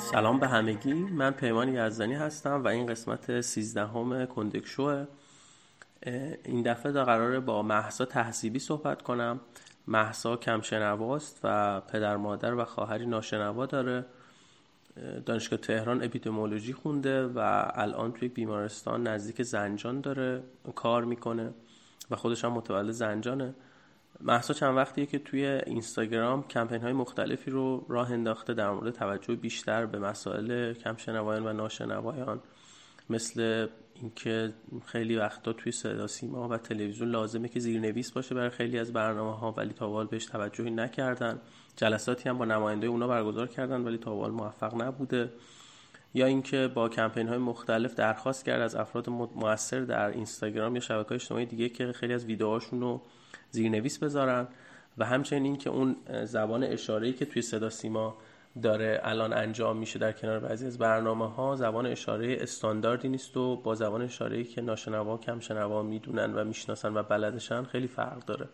سلام به همگی. من پیمان یزدانی هستم و این قسمت سیزدهم کندک شوه. این دفعه دا قراره با محسا تحصیبی صحبت کنم. محسا کمشنواست و پدر مادر و خواهری ناشنوا داره. دانشگاه تهران اپیدمیولوژی خونده و الان توی بیمارستان نزدیک زنجان داره. کار می‌کنه و خودش هم متولد زنجانه. محسا چند وقتیه که توی اینستاگرام کمپین های مختلفی رو راه انداخته در مورد توجه بیشتر به مسائل کمشنوایان و ناشنوایان. مثل اینکه خیلی وقتا توی صدا سیما و تلویزیون لازمه که زیرنویس باشه برای خیلی از برنامه ها ولی تا بهش توجهی نکردن. جلساتی هم با نماینده اونا برگزار کردن ولی تا موفق نبوده. یا اینکه با کمپین های مختلف درخواست کرد از افراد موثر در اینستاگرام یا شبکه اجتماعی دیگه که خیلی از ویدیوهاشون رو زیرنویس بذارن و همچنین اینکه اون زبان اشاره‌ای که توی صدا سیما داره الان انجام میشه در کنار بعضی از برنامه ها زبان اشاره استانداردی نیست و با زبان اشاره که ناشنوا کم شنوا می‌دونن و می‌شناسن و بلدشن خیلی فرق داره.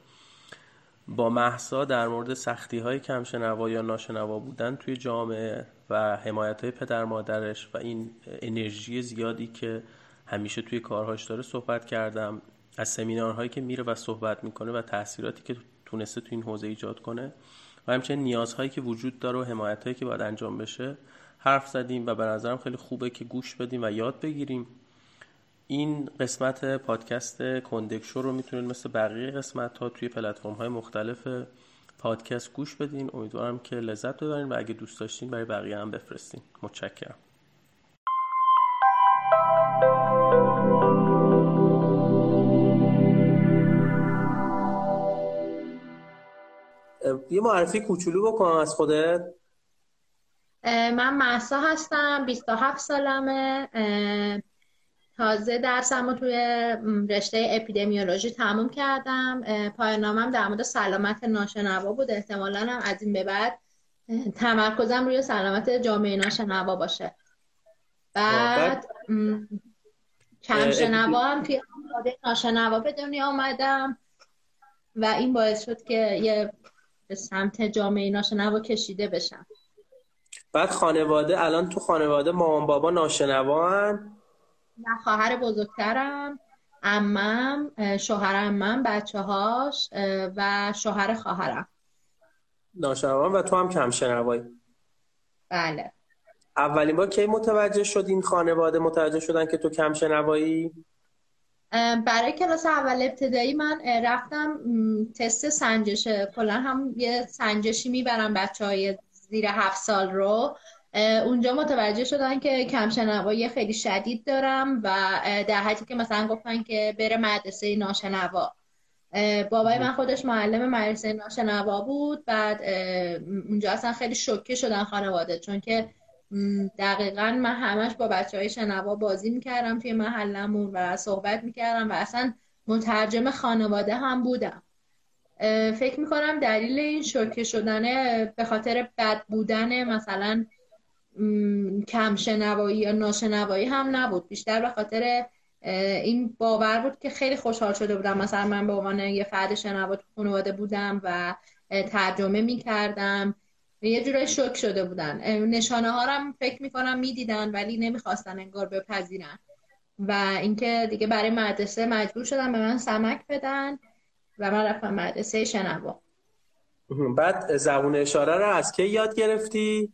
با محسا در مورد سختی های کمشنوا یا ناشنوا بودن توی جامعه و حمایت های پدر مادرش و این انرژی زیادی که همیشه توی کارهاش داره صحبت کردم از سمینارهایی که میره و صحبت می‌کنه و تاثیراتی که تونسته تو این حوزه ایجاد کنه و همچنین نیازهایی که وجود داره و حمایتهایی که باید انجام بشه حرف زدیم و به نظرم خیلی خوبه که گوش بدیم و یاد بگیریم. این قسمت پادکست کندکشو رو می‌تونید مثل بقیه قسمت ها توی پلتفرم های مختلف پادکست گوش بدین. امیدوارم که لذت ببرین و اگه دوست داشتین برای بقیه هم بفرستین. متشکرم. یه معرفی کوچولو بکنم از خودت. من محسا هستم 27 سالمه. تازه درسم توی رشته اپیدمیولوژی تموم کردم. پایانامم در مورد سلامت ناشنوا بود. احتمالا هم از این به بعد تمرکزم روی سلامت جامعه ناشنوا باشه. بعد کم شنوا هم توی ناشنوا به دنیا آمدم و این باعث شد که یه به سمت جامعه ناشنوا کشیده بشم. بعد خانواده الان تو خانواده مامان بابا ناشنوا هم نه خواهر بزرگترم امم شوهر امم بچه هاش و شوهر خواهرم. ناشنوا و تو هم کم شنوایی. بله. اولین بار کی متوجه شد این خانواده متوجه شدن که تو کم شنوایی؟ برای کلاس اول ابتدایی من رفتم تست سنجش کلا هم یه سنجشی می‌برم بچه های زیر هفت سال رو. اونجا متوجه شدن که کمشنوایی خیلی شدید دارم و در حدی که مثلا گفتن که بره مدرسه ناشنوا. بابای من خودش معلم مدرسه ناشنوا بود. بعد اونجا اصلا خیلی شوکه شدن خانواده چون که دقیقا من همش با بچه های شنوا بازی می‌کردم توی محلمون و صحبت می‌کردم و اصلا مترجم خانواده هم بودم. فکر می‌کنم دلیل این شوکه شدنه به خاطر بد بودن مثلا کم شنوایی یا ناشنوایی هم نبود. بیشتر به خاطر این باور بود که خیلی خوشحال شده بودم. مثلا من به عنوان یه فرد شنوا تو خانواده بودم و ترجمه می‌کردم. یه جورای شوک شده بودن. نشانه ها هم فکر می‌کنم می‌دیدن ولی نمی‌خواستن انگار بپذیرن. و اینکه دیگه برای مدرسه مجبور شدن به من سمک بدن و من رفتم مدرسه شنوا. بعد زبون اشاره رو از کی یاد گرفتی؟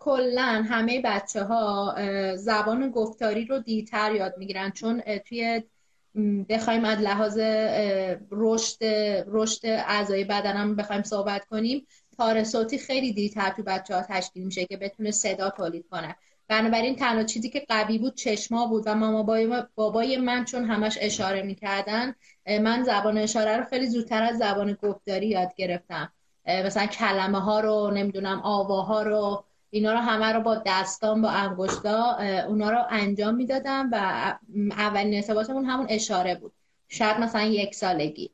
کلا همه بچه ها زبان گفتاری رو دیرتر یاد می‌گیرن. چون توی بخوایم از لحاظ رشد رشد اعضای بدنم بخوایم صحبت کنیم تار صوتی خیلی دیرتر تو بچه ها تشکیل میشه که بتونه صدا تولید کنه. بنابراین تنها چیزی که قوی بود چشما بود و ماما بابای من چون همش اشاره می‌کردن من زبان اشاره رو خیلی زودتر از زبان گفتاری یاد گرفتم. مثلا کلمه ها رو نمی‌دونم آواها رو اینا رو همه رو با دستان با انگشتا اونا رو انجام می‌دادم و اولین ارتباطمون همون اشاره بود. شاید مثلا یک سالگی.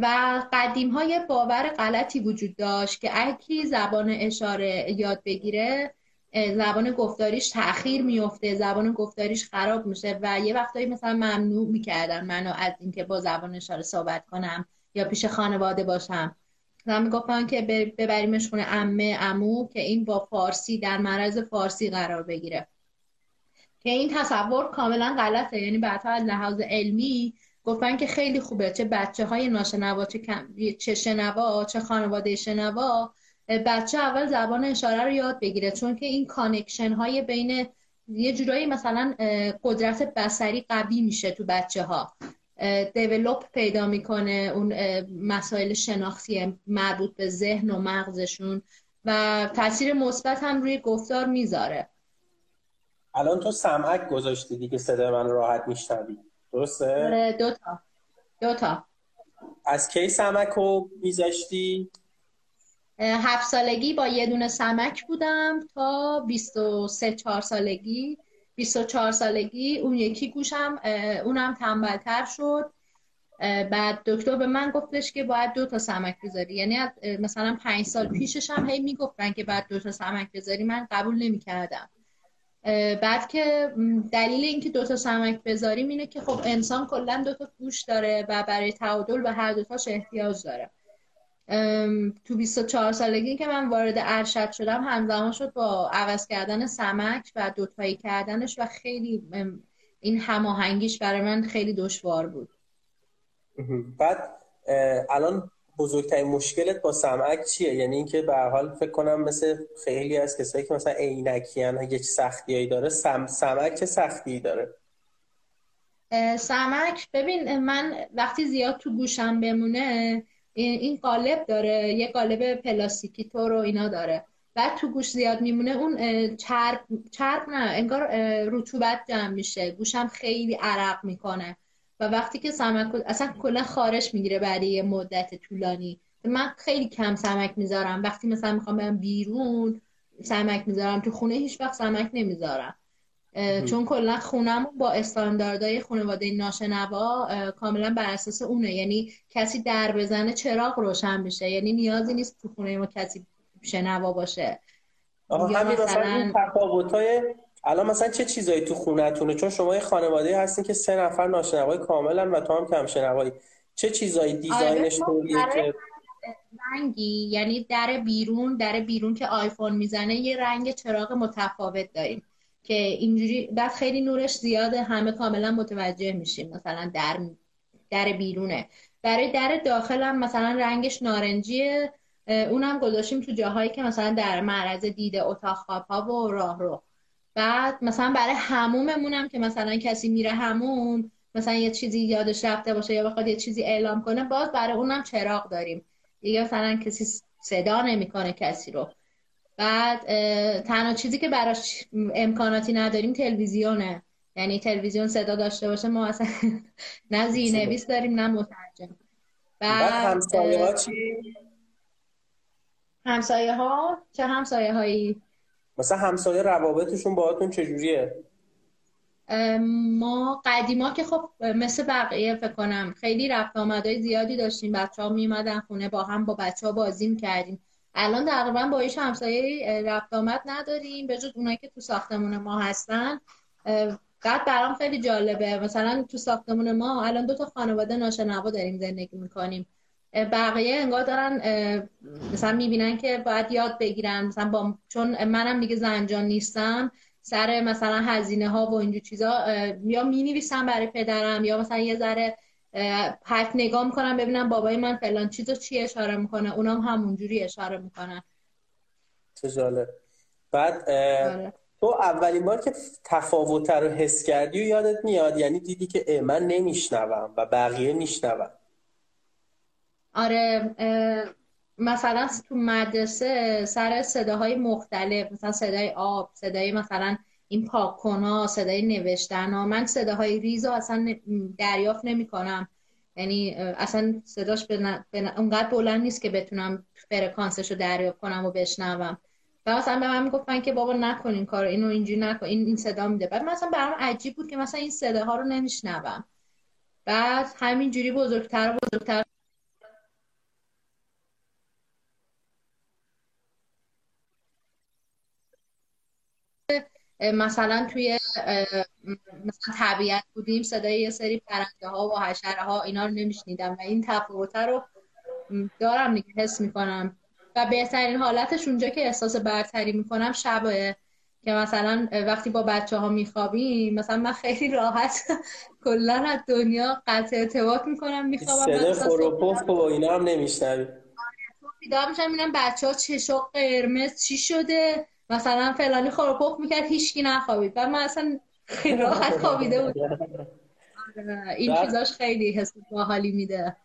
و قدیم های باور غلطی وجود داشت که اگه زبان اشاره یاد بگیره زبان گفتاریش تاخیر میفته زبان گفتاریش خراب میشه و یه وقتایی مثلا ممنوع می‌کردن منو از اینکه با زبان اشاره صحبت کنم یا پیش خانواده باشم. مثلا می‌گفتن که ببریمش خونه امه امو که این با فارسی در معرض فارسی قرار بگیره. که این تصور کاملا غلطه یعنی بعدها از لحاظ علمی گفتن که خیلی خوبه. چه بچه های ناشنوا چه, چه شنوا چه خانواده شنوا بچه اول زبان اشاره رو یاد بگیره. چون که این connection های بین یه جورایی مثلا قدرت بصری قوی میشه تو بچه ها develop پیدا می‌کنه اون مسائل شناختی مربوط به ذهن و مغزشون و تاثیر مثبت هم روی گفتار می‌ذاره. الان تو سمعک گذاشتی دیگه صدای من راحت میشنوی. درسته؟ آره، دو تا. دو تا. از کی سمک رو میذاشتی؟ هفت سالگی با یه دونه سمک بودم تا 23 4 سالگی. 24 سالگی اون یکی گوشم اونم تنبلتر شد. بعد دکتر به من گفتش که باید دو تا سمک بذاری. یعنی مثلا پنج سال پیشش هم هی می‌گفتن که باید دو تا سمک بذاری. من قبول نمی‌کردم. بعد که دلیل اینکه دو تا سمک بذاریم اینه که خب انسان کلا دو تا گوش داره و برای تعادل به هر دوتاش احتیاج داره. تو 24 سالگی که من وارد ارشد شدم همزمان شد با عوض کردن سمک و دوتایی کردنش و خیلی این هماهنگیش برای من خیلی دشوار بود. بعد الان بزرگترین مشکلت با سمعک چیه؟ یعنی اینکه به حال فکر کنم مثل خیلی از کسایی که مثلا عینکیان یک سختیایی داره سم... سمعک چه سختی داره؟ سمک ببین من وقتی زیاد تو گوشم بمونه این قالب داره یه قالب پلاستیکی تو رو اینا داره. بعد تو گوش زیاد میمونه اون چرب چرب نه انگار رطوبت جمع میشه. گوشم خیلی عرق می‌کنه. و وقتی که سمک اصلا کلا خارش می‌گیره بعد یه مدت طولانی. من خیلی کم سمک می‌ذارم. وقتی مثلا می‌خوام برم بیرون سمک می‌ذارم. تو خونه هیچ وقت سمک نمی‌ذارم. چون کلا خونم با استانداردهای خانواده ناشنوا کاملا بر اساس اونه. یعنی کسی در بزنه چراغ روشن میشه. یعنی نیازی نیست تو خونه ما کسی شنوا باشه. همین مثلا تفاوت‌های الان مثلا چه چیزایی تو خونتونه چون شما یه خانواده هستین که سه نفر ناشنوای کاملا و تو هم کم شنوایی چه چیزایی؟ آره، دیزاینش طوریه که؟ رنگی یعنی در بیرون در بیرون که آیفون می‌زنه یه رنگ چراغ متفاوت داریم که اینجوری بعد خیلی نورش زیاده همه کاملا متوجه میشیم مثلا در در بیرونه. برای در داخل هم مثلا رنگش نارنجیه اونم گذاشتیم تو جاهایی که مثلا در معرض دید اتاق خواب ها و راه رو بعد مثلا برای هموممون هم که مثلا کسی میره هموم مثلا یه چیزی یادش رفته باشه یا بخواد یه چیزی اعلام کنه باز برای اونم چراغ داریم دیگه مثلا کسی صدا نمی‌کنه کسی رو بعد تنها چیزی که براش امکاناتی نداریم تلویزیونه یعنی تلویزیون صدا داشته باشه ما اصلا نه زیرنویس داریم نه مترجم بعد همسایه ها چی؟ همسایه ها؟ چه همسایه هایی؟ مثلا همسایه روابطشون باهاتون چجوریه؟ ما قدیما که خب مثل بقیه فکر کنم خیلی رفت آمدهای زیادی داشتیم. بچه ها میمدن خونه با هم با بچه ها بازی کردیم. الان تقریبا با ایش همسایه رفت آمد نداریم. به جز اونایی که تو ساختمون ما هستن. قد برام خیلی جالبه. مثلا تو ساختمون ما الان دو تا خانواده ناشنوا داریم زندگی می‌کنیم. بقیه انگار دارن مثلا می‌بینن که باید یاد بگیرن. مثلا با چون منم دیگه زنجان نیستم سر مثلا هزینه ها و اینجور چیزا یا می نویسم برای پدرم یا مثلا یه ذره حرف نگاه می‌کنم ببینم بابای من فلان چیزو چی اشاره می‌کنه. اونام همونجوری اشاره می‌کنن. چه بعد آره. تو اولین بار که تفاوت رو حس کردی و یادت میاد یعنی دیدی که من نمیشنوم و بقیه میشنوم آره مثلا تو مدرسه سر صداهای مختلف مثلا صدای آب صدای مثلا این پاکونا صدای نوشتن ها من صداهای ریز اصلا دریافت نمی کنم. یعنی اصلا صداش به اونقدر بلند نیست که بتونم فرکانسش رو دریافت کنم و بشنوم. و مثلا به من می‌گفتن که بابا نکن این کار اینو اینجوری نکن این این صدا میده. بعد مثلا برام عجیب بود که مثلا این صداها رو نمیشنوم. بعد همینجوری بزرگتر و بزرگتر مثلا توی مثلا طبیعت بودیم صدای یه سری پرنده ها و حشره ها اینا رو نمیشنیدم و این تفاوت رو دارم دیگه حس می‌کنم. و بهترین حالتش اونجا که احساس برتری می‌کنم شبه که مثلا وقتی با بچه ها میخوابیم مثلا من خیلی راحت کلا از دنیا قطع ارتباط می‌کنم میخوابم صدا خروپف و اینا هم نمیشنوی. بیدار میشم می‌بینم بچه ها چشا قرمز چی شده؟ مثلا فلانی خروپف می‌کرد هیچکی نخوابید. و من اصلا خیلی راحت خوابیده بود آره، این چیزاش خیلی حس باحالی میده.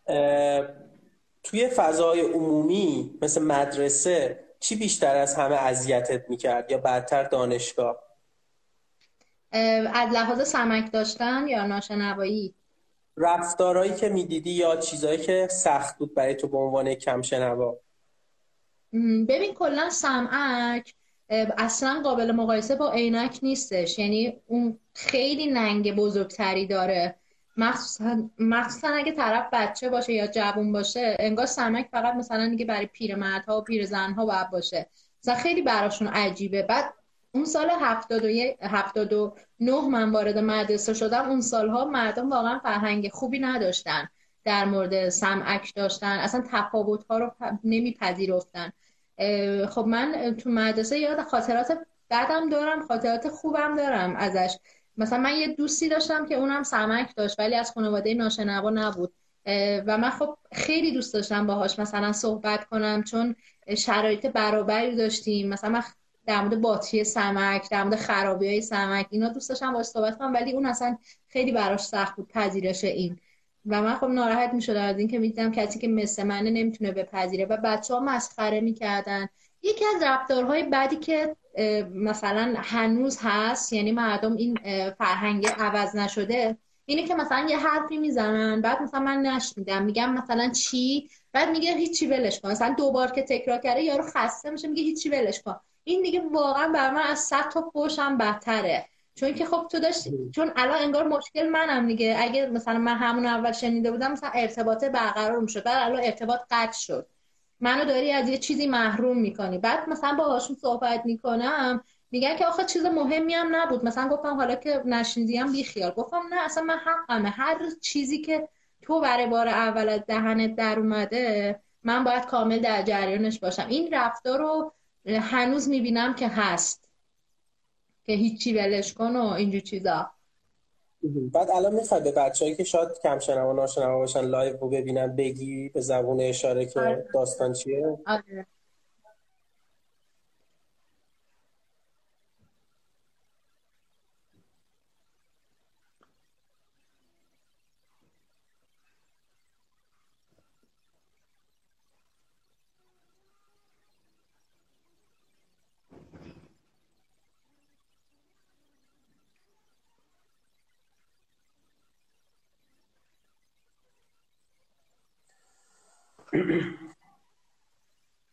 توی فضای عمومی مثل مدرسه چی بیشتر از همه اذیتت می‌کرد یا بدتر دانشگاه؟ از لحاظ سمک داشتن یا ناشنوایی؟ رفتارهایی که می‌دیدی یا چیزهایی که سخت بود برای تو به عنوان کم شنوا ببین کلا سمعک اصلا قابل مقایسه با عینک نیستش. یعنی اون خیلی ننگ بزرگتری داره. مخصوصا مخصوصا اگه طرف بچه باشه یا جوون باشه انگار سمک فقط مثلا دیگه برای پیرمردها و پیرزنها باید باشه. مثلا خیلی براشون عجیبه. بعد اون سال 79 من وارد مدرسه شدم اون سالها مردم واقعا فرهنگ خوبی نداشتن. در مورد سمعک داشتن. اصلا تفاوت ها رو نمیپذیرفتن. خب من تو مدرسه یاد خاطرات بعدم دارم خاطرات خوبم دارم ازش. مثلا من یه دوستی داشتم که اونم سمک داشت ولی از خانواده ناشنوا نبود. و من خب خیلی دوست داشتم باهاش مثلا صحبت کنم چون شرایط برابری داشتیم. مثلا من در مورد باتری سمک در مورد خرابی های سمک اینا دوست داشتم باش صحبت کنم ولی اون اصلا خیلی براش سخت بود پذیرش این. و من خب ناراحت می شدم از اینکه می‌دیدم کسی که مثل منه نمی‌تونه بپذیره و بچه ها مسخره می‌کردن. یکی از رفتارهای بعدی که مثلا هنوز هست یعنی مردم این فرهنگ عوض نشده اینه که مثلا یه حرفی می‌زنن بعد مثلا من نشنیدم میگم مثلا چی؟ بعد میگه هیچی ولش کن. مثلا دوبار که تکرار کرده یارو خسته میشه میگه هیچی ولش کن. این دیگه واقعا بر من از صد تا فوشم بدتره. چون که خب تو داشتی چون الان انگار مشکل منم دیگه. اگه مثلا من همون اول شنیده بودم مثلا ارتباط برقرار می‌شد. بعد الان ارتباط قطع شد. منو داری از یه چیزی محروم می‌کنی. بعد مثلا باهاشون صحبت می‌کنم میگن که آخه چیز مهمی هم نبود. مثلا گفتم حالا که نشنیدیم بی خیال گفتم نه اصلا من حقمه. هر چیزی که تو برای بار اول از دهنت در اومده من باید کامل در جریانش باشم. این رفتار رو هنوز می‌بینم که هست. که هیچی ولش کن و اینجور چیزا بعد الان می‌خوای به بچه‌ای که شاید کم شنوا ناشنوا باشن live رو ببینن بگی به زبون اشاره که آره. داستان چیه آره.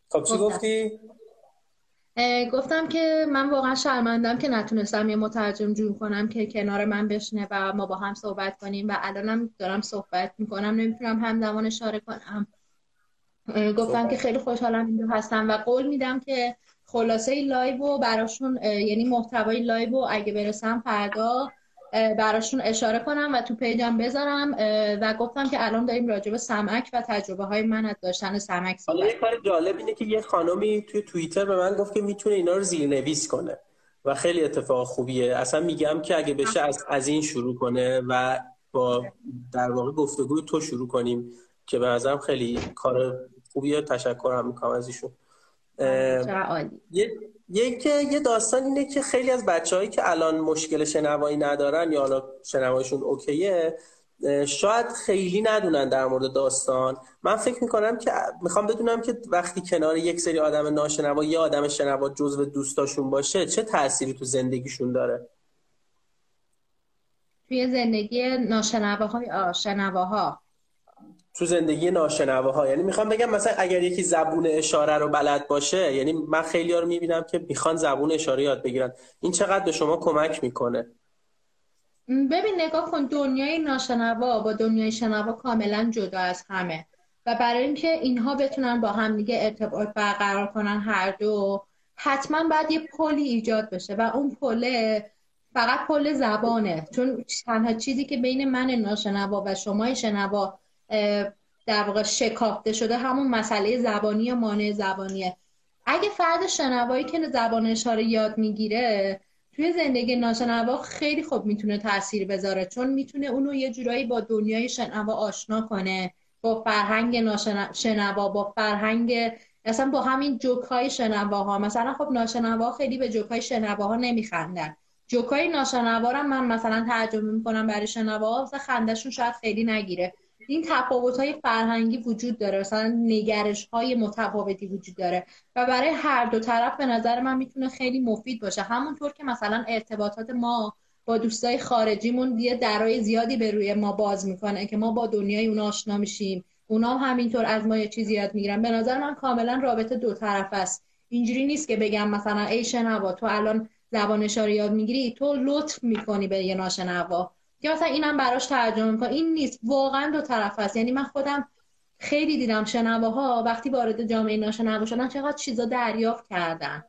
خب چی گفتی؟ گفتم که من واقعا شرمندم که نتونستم یه مترجم جور کنم که کنار من بشنه و ما با هم صحبت کنیم و الانم دارم صحبت می‌کنم نمی‌تونم همزمان اشاره کنم گفتم که خیلی خوشحالم اینجا هستم و قول میدم که خلاصه live براشون یعنی محتوای live اگه برسم فردا براشون اشاره کنم و تو page م بذارم و گفتم که الان داریم راجع به سمعک و تجربه های من از داشتن سمعک حالا یه کار جالب اینه که یه خانمی توی توییتر به من گفت که می‌تونه اینا رو زیرنویس کنه و خیلی اتفاق خوبیه. اصلا میگم که اگه بشه از, از این شروع کنه و با در واقع گفتگوی تو شروع کنیم که به نظرم خیلی کار خوبیه. تشکر می‌کنم از ایشون یه یک یه داستان اینه که خیلی از بچههایی که الان مشکل شنوایی ندارن یا حالا شنواییشون اوکیه شاید خیلی ندونن در مورد داستان. من فکر می‌کنم که می‌خوام بدونم که وقتی کنار یک سری آدم ناشنوا یا آدم شنوا جزو دوستاشون باشه چه تأثیری تو زندگیشون داره؟ توی زندگی ناشنواهای شنواها. تو زندگی ناشنواها. یعنی می‌خوام بگم مثلا اگر یکی زبون اشاره رو بلد باشه یعنی من خیلی ها رو می‌بینم که می‌خوان زبون اشاره یاد بگیرن. این چقدر به شما کمک می‌کنه؟ ببین نگاه کن دنیای ناشنوا با دنیای شنوا کاملا جدا از همه. و برای اینکه اینها بتونن با هم دیگه ارتباط برقرار کنن هر دو حتما باید یه پلی ایجاد بشه. و اون پله فقط پل زبانه. چون تنها چیزی که بین من ناشنوا و شما شنوا در واقع شکافته شده همون مسئله زبانی یا مانع زبانیه. اگه فرد شنوایی که زبان اشاره یاد می‌گیره توی زندگی ناشنوا خیلی خوب می‌تونه تاثیر بذاره چون می‌تونه اونو یه جورایی با دنیای شنوا آشنا کنه با فرهنگ ناشنوا با فرهنگ اصلا با همین جوک های شنواها. مثلا خب ناشنوا خیلی به جوک های شنواها نمیخندن. جوک های ناشنوا من مثلا ترجمه می‌کنم برای شنوا مثلا خندشون شاید خیلی نگیره. این تفاوت های فرهنگی وجود داره. مثلا نگرش های متفاوتی وجود داره. و برای هر دو طرف به نظر من می‌تونه خیلی مفید باشه. همونطور که مثلا ارتباطات ما با دوستای خارجیمون یه درای زیادی به روی ما باز می‌کنه که ما با دنیای اون آشنا میشیم. اونا هم همینطور از ما یه چیزی یاد می‌گیرن. به نظر من کاملا رابطه دو طرف است. اینجوری نیست که بگم مثلا ای شنوا تو الان زبان اشاره یاد می‌گیری تو لطف می‌کنی به یه ناشنوا. یا مثلا اینم براش ترجمه می‌کنه. این نیست. واقعا دو طرف است یعنی من خودم خیلی دیدم شنواها وقتی وارد جامعه ناشنوا شدن چقدر چیزا دریافت کردن.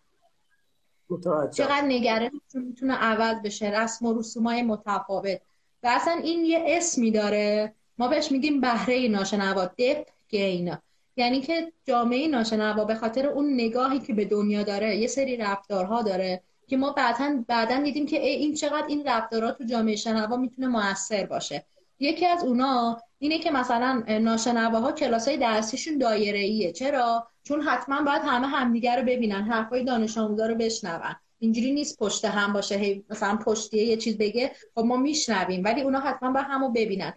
چقدر نگرش می‌تونه عوض بشه. رسم و رسومای متفاوت. و اصلا این یه اسمی داره. ما بهش میگیم بهره ناشنوا. دپ گین یعنی که جامعه ناشنوا به خاطر اون نگاهی که به دنیا داره یه سری رفتارها داره. که ما بعدا بعدا دیدیم که این چقدر این رفتارها تو جامعه شنوا می‌تونه موثر باشه. یکی از اونا اینه که مثلا ناشنواها کلاس های درسیشون دایره ایه چرا؟ چون حتما باید همه همدیگه رو ببینن حرفای دانش آموزا رو بشنون. اینجوری نیست پشت هم باشه مثلا پشتیه یه چیز بگه خب ما میشنویم ولی اونا حتما باید همو ببینن.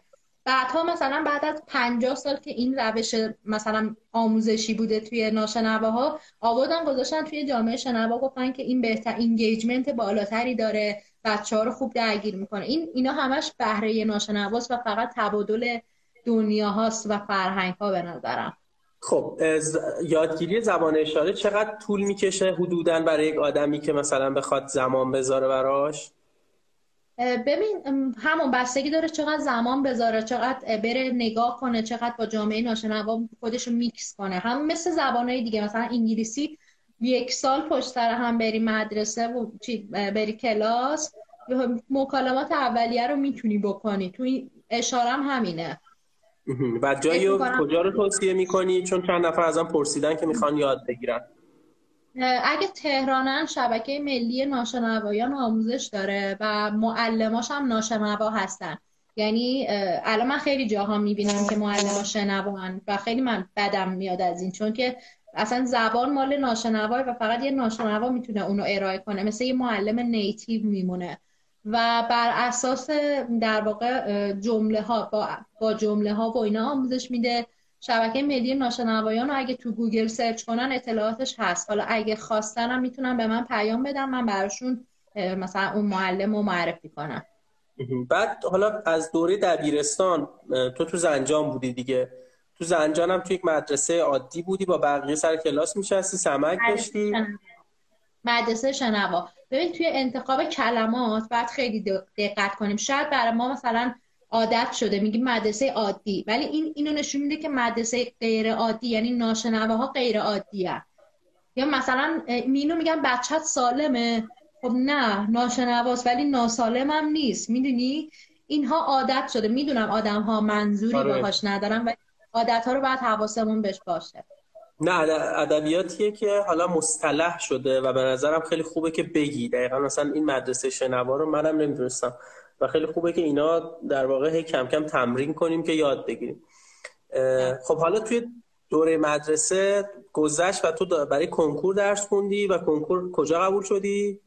بعدها مثلا بعد از 50 سال که این روش مثلا آموزشی بوده توی ناشنواها آوردن گذاشتن توی جامعه شنوا گفتن که این بهتر engagement بالاتری داره بچه ها رو خوب درگیر می‌کنه. این اینا همش بهره ناشنواست و فقط تبادل دنیا هاست و فرهنگ ها به نظرم. خب یادگیری زبان اشاره چقدر طول می‌کشه حدودا برای یک آدمی که مثلا بخواد زمان بذاره براش؟ ببین همون بستگی داره چقدر زمان بذاره چقدر بره نگاه کنه چقدر با جامعه ناشنوا خودش رو میکس کنه. هم مثل زبانهای دیگه مثلا انگلیسی یک سال پشت سر هم بری مدرسه و بری کلاس مکالمات اولیه رو می‌تونی بکنی. تو اشارم همینه. و جایی کجا رو توصیه می‌کنی؟ چون چند نفر ازم پرسیدن که می‌خوان یاد بگیرن. اگه تهرانن شبکه ملی ناشنوایان آموزش داره و معلماش هم ناشنوا هستن. یعنی الان من خیلی جاها می‌بینم که معلم شنوان و خیلی من بدم میاد از این چون که اصلا زبان مال ناشنوای و فقط یه ناشنوا می‌تونه اونو ارائه کنه. مثل یه معلم نیتیو میمونه. و بر اساس در واقع جمله ها با, با جمله ها و اینا آموزش میده. شبکه ملی ناشنوایان رو اگه تو گوگل سرچ کنن اطلاعاتش هست. حالا اگه خواستن هم می‌تونن به من پیام بدم من براشون مثلا اون معلم رو معرفی کنم. بعد حالا از دوره دبیرستان تو تو زنجان بودی دیگه. تو زنجان هم تو یک مدرسه عادی بودی. با بقیه سر کلاس میشستی سمعک داشتی؟ مدرسه شنوا. ببین توی انتخاب کلمات باید خیلی دقت کنیم. شاید برای ما مثلا عادت شده. میگیم مدرسه عادی. ولی این اینو نشون میده که مدرسه غیر عادی یعنی ناشنواها غیر عادی هست. یا مثلا مینو میگن بچت سالمه. خب نه ناشنواست ولی ناسالم هم نیست. می‌دونی؟ اینها عادت شده. می‌دونم آدم ها منظوری آره. باهاش ندارن و عادت ها رو باید حواسمون بهش باشه. نه ادبیاتیه که حالا مصطلح شده و به نظرم خیلی خوبه که بگی. دقیقا مثلا این مدرسه شنوا رو منم نمی‌دونستم. و خیلی خوبه که اینا در واقع هی کم کم تمرین کنیم که یاد بگیریم. خب حالا توی دوره مدرسه گذشت و تو برای کنکور درس خوندی و کنکور کجا قبول شدی؟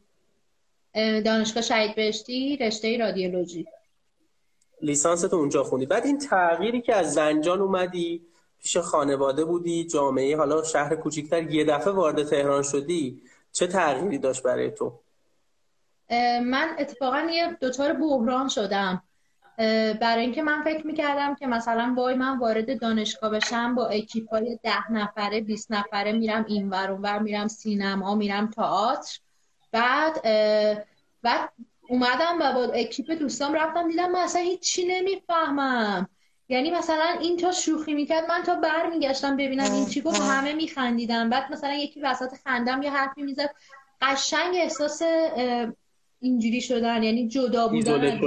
دانشگاه شهید بهشتی رشته رادیولوژی. لیسانس تو اونجا خوندی. بعد این تغییری که از زنجان اومدی پیش خانواده بودی جامعه حالا شهر کوچیکتر یه دفعه وارد تهران شدی چه تغییری داشت برای تو؟ من اتفاقا یه دوچار بحران شدم. برای اینکه من فکر می‌کردم که مثلا وای من وارد دانشگاه بشم با اکیپای ده نفره 20 نفره میرم این ور ور میرم سینما میرم تئاتر. بعد بعد اومدم و با اکیپ دوستام رفتم دیدم من اصلا هیچی نمی‌فهمم. یعنی مثلا این تا شوخی می‌کرد من تا بر میگشتم ببینم این چی گفت همه میخندیدم بعد مثلا یکی وسط خندم یه حرفی می‌زد. قشنگ احساس اینجوری شدن یعنی جدا بودن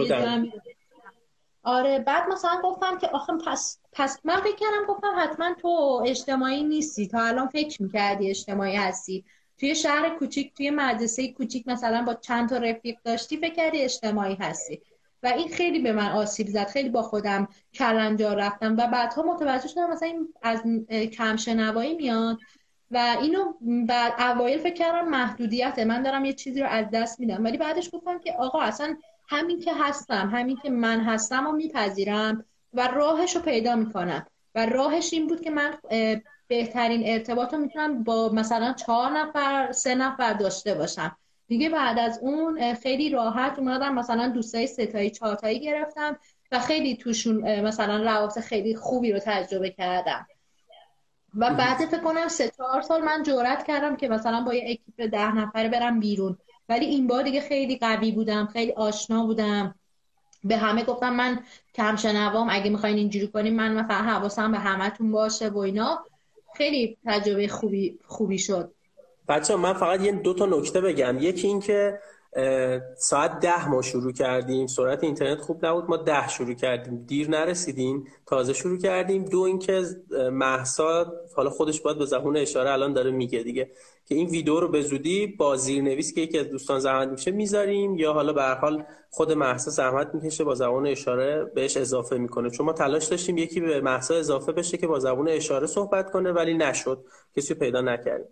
آره بعد مثلا گفتم که آخه پس پس من فکر کردم گفتم حتما تو اجتماعی نیستی. تا الان فکر می‌کردی اجتماعی هستی. توی شهر کوچیک توی مدرسه کوچیک مثلا با چند تا رفیق داشتی فکر کردی اجتماعی هستی. و این خیلی به من آسیب زد. خیلی با خودم کلنجار رفتم. و بعدها متوجه شدم مثلا این از کم شنوایی میاد. و اینو بعد اوایل فکر کردم محدودیته. من دارم یه چیزی رو از دست میدم. ولی بعدش گفتم که آقا اصلا همین که هستم همین که من هستم و میپذیرم و راهش رو پیدا می‌کنم. و راهش این بود که من بهترین ارتباط رو می‌تونم با مثلا چهار نفر سه نفر داشته باشم. دیگه بعد از اون خیلی راحت اومدم مثلا دوستای ستایی چهارتایی گرفتم و خیلی توشون مثلا روابط خیلی خوبی رو تجربه کردم. و بعد فکر کنم سه چهار سال من جورت کردم که مثلا با یه اکیپ ده نفره برم بیرون. ولی این بار دیگه خیلی قوی بودم خیلی آشنا بودم. به همه گفتم من کم شنوام اگه می‌خواین اینجوری کنیم من مثلا حواسم به همتون باشه و اینا. خیلی تجربه خوبی خوبی شد. بچه من فقط یه دو تا نکته بگم. یکی این که ساعت ده ما شروع کردیم. سرعت اینترنت خوب نبود. ما ده شروع کردیم. دیر نرسیدیم تازه شروع کردیم. دو اینکه محسا حالا خودش باید به زبون اشاره الان داره میگه دیگه که این ویدیو رو به زودی با زیرنویس که یکی از دوستان زحمت میشه می‌ذاریم یا حالا به حال خود محسا زحمت می‌کشه با زبان اشاره بهش اضافه می‌کنه. چون ما تلاش داشتیم یکی به محسا اضافه بشه که با زبان اشاره صحبت کنه ولی نشد. کسی پیدا نکردیم.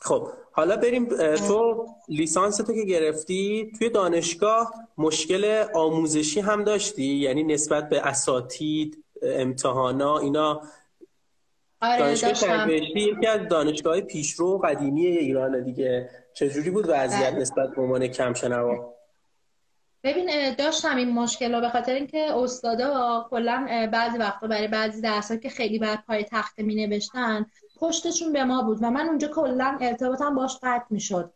خب حالا بریم تو لیسانس تو که گرفتی توی دانشگاه مشکل آموزشی هم داشتی؟ یعنی نسبت به اساتید امتحانا اینا؟ آره دانشگاه یکی از دانشگاه پیشرو قدیمی ایران دیگه. چجوری بود وضعیت. نسبت به عنوان کم شنوا ببین داشتم این مشکل رو به خاطر اینکه استادا کلا بعضی وقتا برای بعضی درس‌ها که خیلی بر پای تخته می نوشتن پشتشون به ما بود و من اونجا کلا ارتباطم باش قطع می‌شد.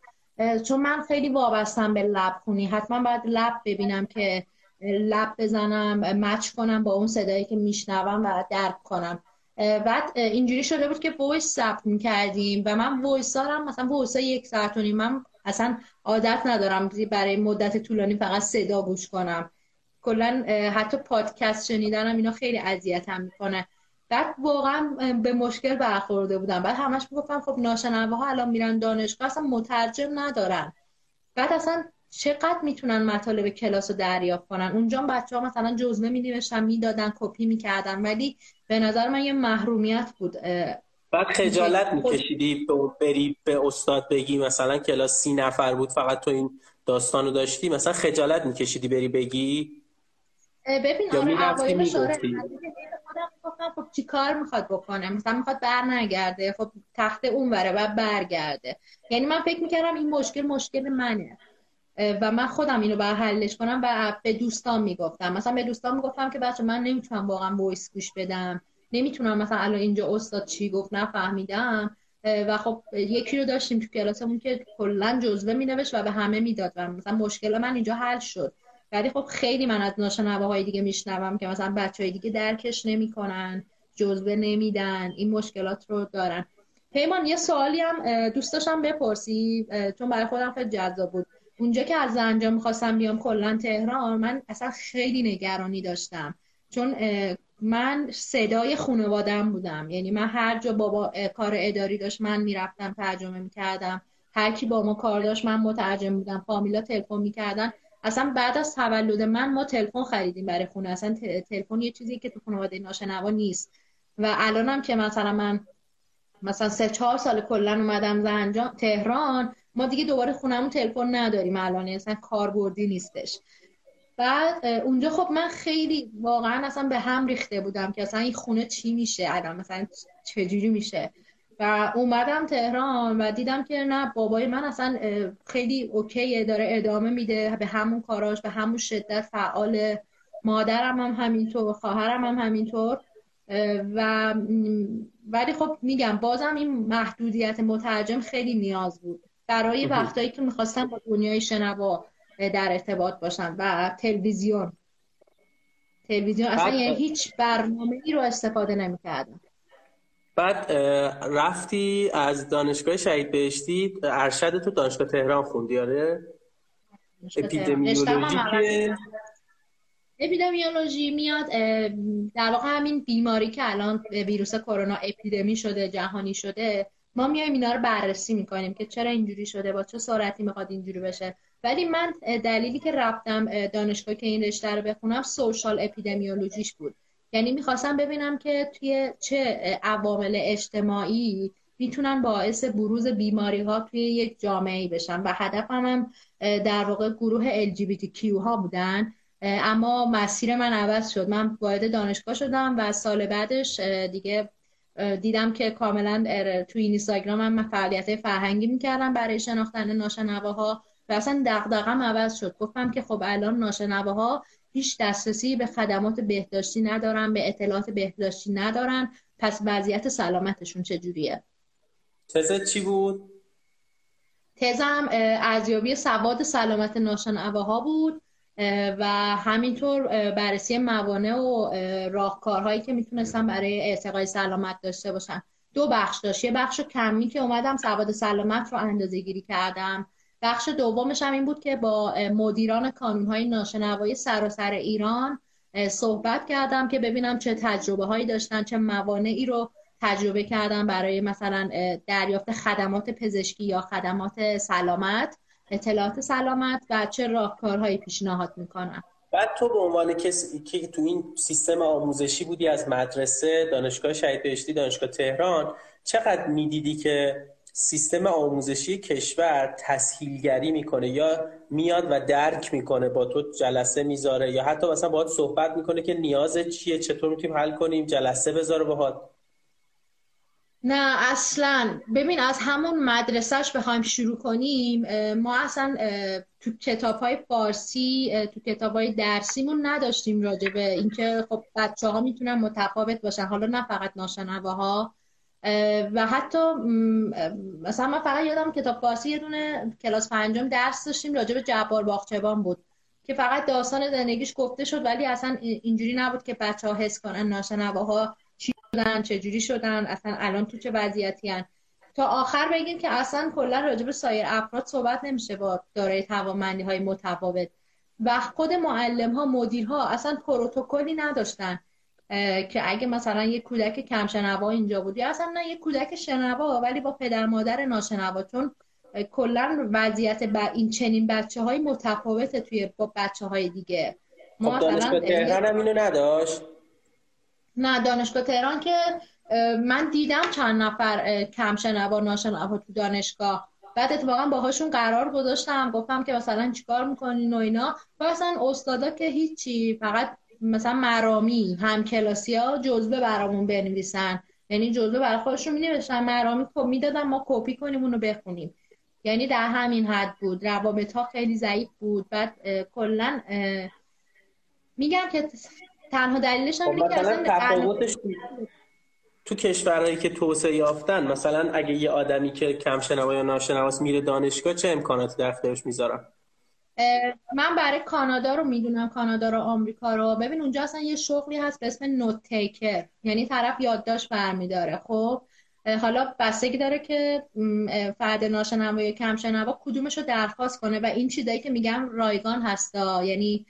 چون من خیلی وابستم به لب خونی. حتما باید لب ببینم که لب بزنم match کنم با اون صدایی که میشنوم و درک کنم. بعد اینجوری شده بود که voice ثبت می‌کردیم و من وایس دارم مثلا وایس یک ساعت و من اصلا عادت ندارم برای مدت طولانی فقط صدا گوش کنم. کلا حتی پادکست شنیدنم اینا خیلی اذیتم می‌کنه. بعد واقعا به مشکل برخورده بودم. بعد همش می‌گفتم خب ها الان میرن دانشگاه اصلا مترجم ندارن. بعد اصلا چقدر می‌تونن مطالب کلاس رو دریافت کنن؟ اونجا بچه ها مثلا جزمه می نوشتن می‌دادن کپی می‌کردن. ولی به نظر من یه محرومیت بود. بعد خجالت میکشیدی بری به استاد بگی مثلا کلاس سی نفر بود فقط تو این داستان رو داشتی؟ مثلا خجالت میکشیدی بری بگی؟ ببین آره اوایلش آره خب چی کار می‌خواد بکنه؟ مثلا می‌خواد بر نگرده خب تخت اون بره و برگرده. یعنی من فکر می‌کردم این مشکل مشکل منه. و من خودم اینو بر حلش کنم و به دوستان می‌گفتم. مثلا به دوستان می‌گفتم که بچه من نمی‌تونم واقعا وایس گوش بدم. نمی‌تونم مثلا الان اینجا استاد چی گفت نفهمیدم. و خب یکی رو داشتیم تو کلاسمون که کلا جزوه مینوشت و به همه می‌داد و مثلا مشکل من اینجا حل شد. ولی خب خیلی من از ناشنوه های دیگه میشنوم که مثلا بچه های دیگه درکش نمی‌کنن جزوه نمیدن این مشکلات رو دارن. پیمان یه سوالی هم دوست داشتم بپرسی چون برای خودم خیلی جذاب بود. اونجا که از زنجان می‌خواستم بیام کلا تهران من اصلا خیلی نگرانی داشتم. چون من صدای خانوادم بودم. یعنی من هر جا بابا کار اداری داشت من می‌رفتم ترجمه می‌کردم. هر کی با ما کار داشت من مترجم بودم. فامیلا تلفن می‌کردن. اصلا بعد از تولد من ما تلفن خریدیم برای خونه. اصلا تلفن یه چیزی که تو خانواده ناشنوا نیست. و الانم که مثلا من مثلا سه چهار سال کلا اومدم زنجان تهران ما دیگه دوباره خونمون تلفن نداریم الان. اصلا کاربردی نیستش. بعد اونجا خب من خیلی واقعا اصلا به هم ریخته بودم که اصلا این خونه چی میشه؟ الان مثلا چجوری میشه؟ و اومدم تهران و دیدم که نه بابای من اصلا خیلی اوکیه داره ادامه میده به همون کاراش به همون شدت فعال. مادرم هم همینطور خواهرم هم همینطور. و ولی خب میگم بازم این محدودیت مترجم خیلی نیاز بود. برای وقتایی که می‌خواستم با دنیای شنوا در ارتباط باشم و تلویزیون. تلویزیون اصلا یعنی هیچ برنامه ای رو استفاده نمی‌کردم. بعد رفتی از دانشگاه شهید بهشتی ارشد تو دانشگاه تهران خوندی آره؟ اپیدمیولوژی اپیدمیولوژی میاد در واقع همین بیماری که الان ویروس کرونا اپیدمی شده جهانی شده ما میایم اینا رو بررسی می‌کنیم که چرا اینجوری شده با چه سرعتی می‌خواد اینجوری بشه. ولی من دلیلی که رفتم دانشگاه که این رشته رو بخونم سوشال اپیدمیولوژیش بود. یعنی می‌خواستم ببینم که توی چه عوامل اجتماعی می‌تونن باعث بروز بیماری ها توی یک جامعه بشن. و هدفم هم در واقع گروه LGBT ها بودن. اما مسیر من عوض شد. من وارد دانشگاه شدم و سال بعدش دیگه دیدم که کاملا توی اینستاگرام هم فعالیت فرهنگی می‌کردم برای شناختن ناشنواها و اصلا دقدقم عوض شد. گفتم که خب الان ناشنواها هیچ دسترسی به خدمات بهداشتی ندارن به اطلاعات بهداشتی ندارن. پس وضعیت سلامتشون چجوریه؟ تزه چی بود؟ تزم ارزیابی سواد سلامت ناشنواها بود و همینطور بررسی موانع و راهکارهایی که می‌تونستن برای ارتقای سلامت داشته باشن. دو بخش داشت. یه بخش کمی که اومدم سواد سلامت رو اندازه گیری کردم. بخش دومش هم این بود که با مدیران کانونهای ناشنوایی سراسر ایران صحبت کردم که ببینم چه تجربه هایی داشتن چه موانعی رو تجربه کردم برای مثلا دریافت خدمات پزشکی یا خدمات سلامت اطلاعات سلامت و چه راهکارهایی پیشنهاد می‌کنن. بعد تو به عنوان کسی که تو این سیستم آموزشی بودی از مدرسه دانشگاه شهید بهشتی دانشگاه تهران چقدر می‌دیدی که سیستم آموزشی کشور تسهیلگری می‌کنه یا میاد و درک می‌کنه با تو جلسه می‌ذاره یا حتی مثلا باهات صحبت می‌کنه که نیاز چیه چطور می‌تونیم حل کنیم جلسه بذاره باهات؟ نه اصلا. ببین از همون مدرسهش بخوایم شروع کنیم ما اصلا تو کتاب های فارسی تو کتاب های درسیمون نداشتیم راجع به اینکه خب بچه ها می‌تونن متفاوت باشن. حالا نه فقط ها و حتی مثلا من فقط یادم کتاب فارسی یه دونه کلاس پنجم درس داشتیم راجع به جبار باغچبان بود که فقط داستان زندگیش گفته شد ولی اصلا اینجوری نبود که بچه ها حس کنن ناشنواها شدن چجوری شدن اصلا الان تو چه وضعیتی هن. تا آخر بگیم که اصلا کلا راجع به سایر افراد صحبت نمیشه با دارای توانمندی های متفاوت و خود معلم ها مدیر ها اصلا پروتکلی نداشتن که اگه مثلا یه کودک کم شنوا اینجا بود یا اصلا نه یه کودک شنوا ولی با پدر مادر ناشنوا. چون کلا وضعیت با این چنین بچه های متفاوته توی با بچه های دیگه. ما خب دانشگاه تهران هم اینو نداشت؟ نه دانشگاه تهران که من دیدم چند نفر کم شنوا ناشنوا تو دانشگاه. بعد اتفاقا باهاشون قرار گذاشتم. گفتم که مثلا چیکار می‌کنین و اینا. و مثلا استادا که هیچی فقط مثلا مرامی هم کلاسی ها جزبه برامون بنویسن. یعنی جزبه برای خودشون می نوشتن مرامی خب می‌دادم ما کپی کنیم اونو بخونیم. یعنی در همین حد بود. روابط ها خیلی ضعیف بود. بعد کلا میگم که تنها دلیلش هم خب مثلا تفاوتش تو کشورهایی که توسعه یافتن مثلا اگه یه آدمی که کم شنوا یا ناشنواست میره دانشگاه چه امکاناتی در اختیارش می‌ذارن؟ من برای کانادا رو می‌دونم کانادا رو آمریکا رو. ببین اونجا اصلا یه شغلی هست به اسم نوت تیکر یعنی طرف یادداشت برمیداره. خب حالا بستگی داره که فرد ناشنوا یا کم شنوا کدومش رو درخواست کنه و این چیزایی که میگم رایگان هستا. یعنی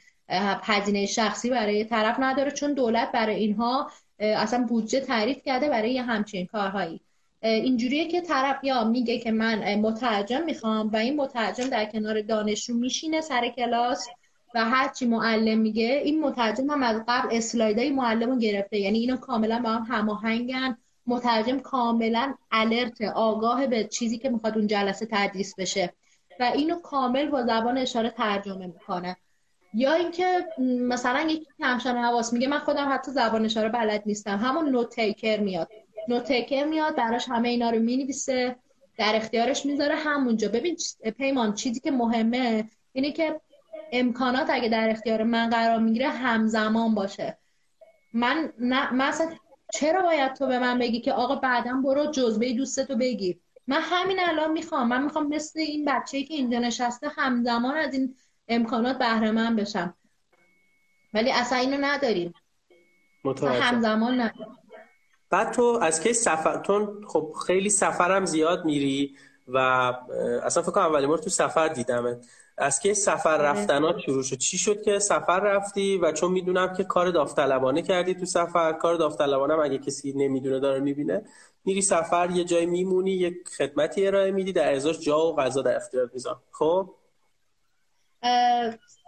هزینه شخصی برای طرف نداره چون دولت برای اینها اصلا بودجه تعریف کرده برای همچین کارهایی. اینجوریه که طرف یا میگه که من مترجم می‌خوام و این مترجم در کنار دانشجو میشینه سر کلاس و هرچی معلم میگه این مترجم هم از قبل اسلایدای معلم گرفته. یعنی اینو کاملا با هم هماهنگن. مترجم کاملا الرت آگاه به چیزی که می‌خواد اون جلسه تدریس بشه. و اینو کامل با زبان اشاره ترجمه می‌کنه. یا اینکه مثلا یکی کمشان حواس میگه من خودم حتی زبان اشاره بلد نیستم. همون نوت تیکر میاد. نوت تیکر میاد براش همه اینا رو می‌نویسه در اختیارش می‌ذاره همونجا. ببین پیمان چیزی که مهمه اینه که امکانات اگه در اختیار من قرار می‌گیره همزمان باشه. من نه مثلا چرا باید تو به من بگی که آقا بعدا برو جزبه دوستتو بگیر؟ من همین الان می‌خوام. من می‌خوام مثل این بچه که اینجا نشسته همزمان از این امکانات بهره من بشم. ولی اصلا اینو نداریم. همزمان نداریم. بعد تو از کی سفرتون خب خیلی سفرم زیاد میری و اصلا فکر کنم اولین بار تو سفر دیدم از که سفر آره. رفتنات شروع شد؟ چی شد که سفر رفتی و چون می‌دونم که کار داوطلبانه کردی تو سفر کار داوطلبانه اگه کسی نمی‌دونه داره می‌بینه میری سفر یه جای میمونی یک خدمتی ارائه میدی در ازاش جا و غذا در اختیار میذار خب؟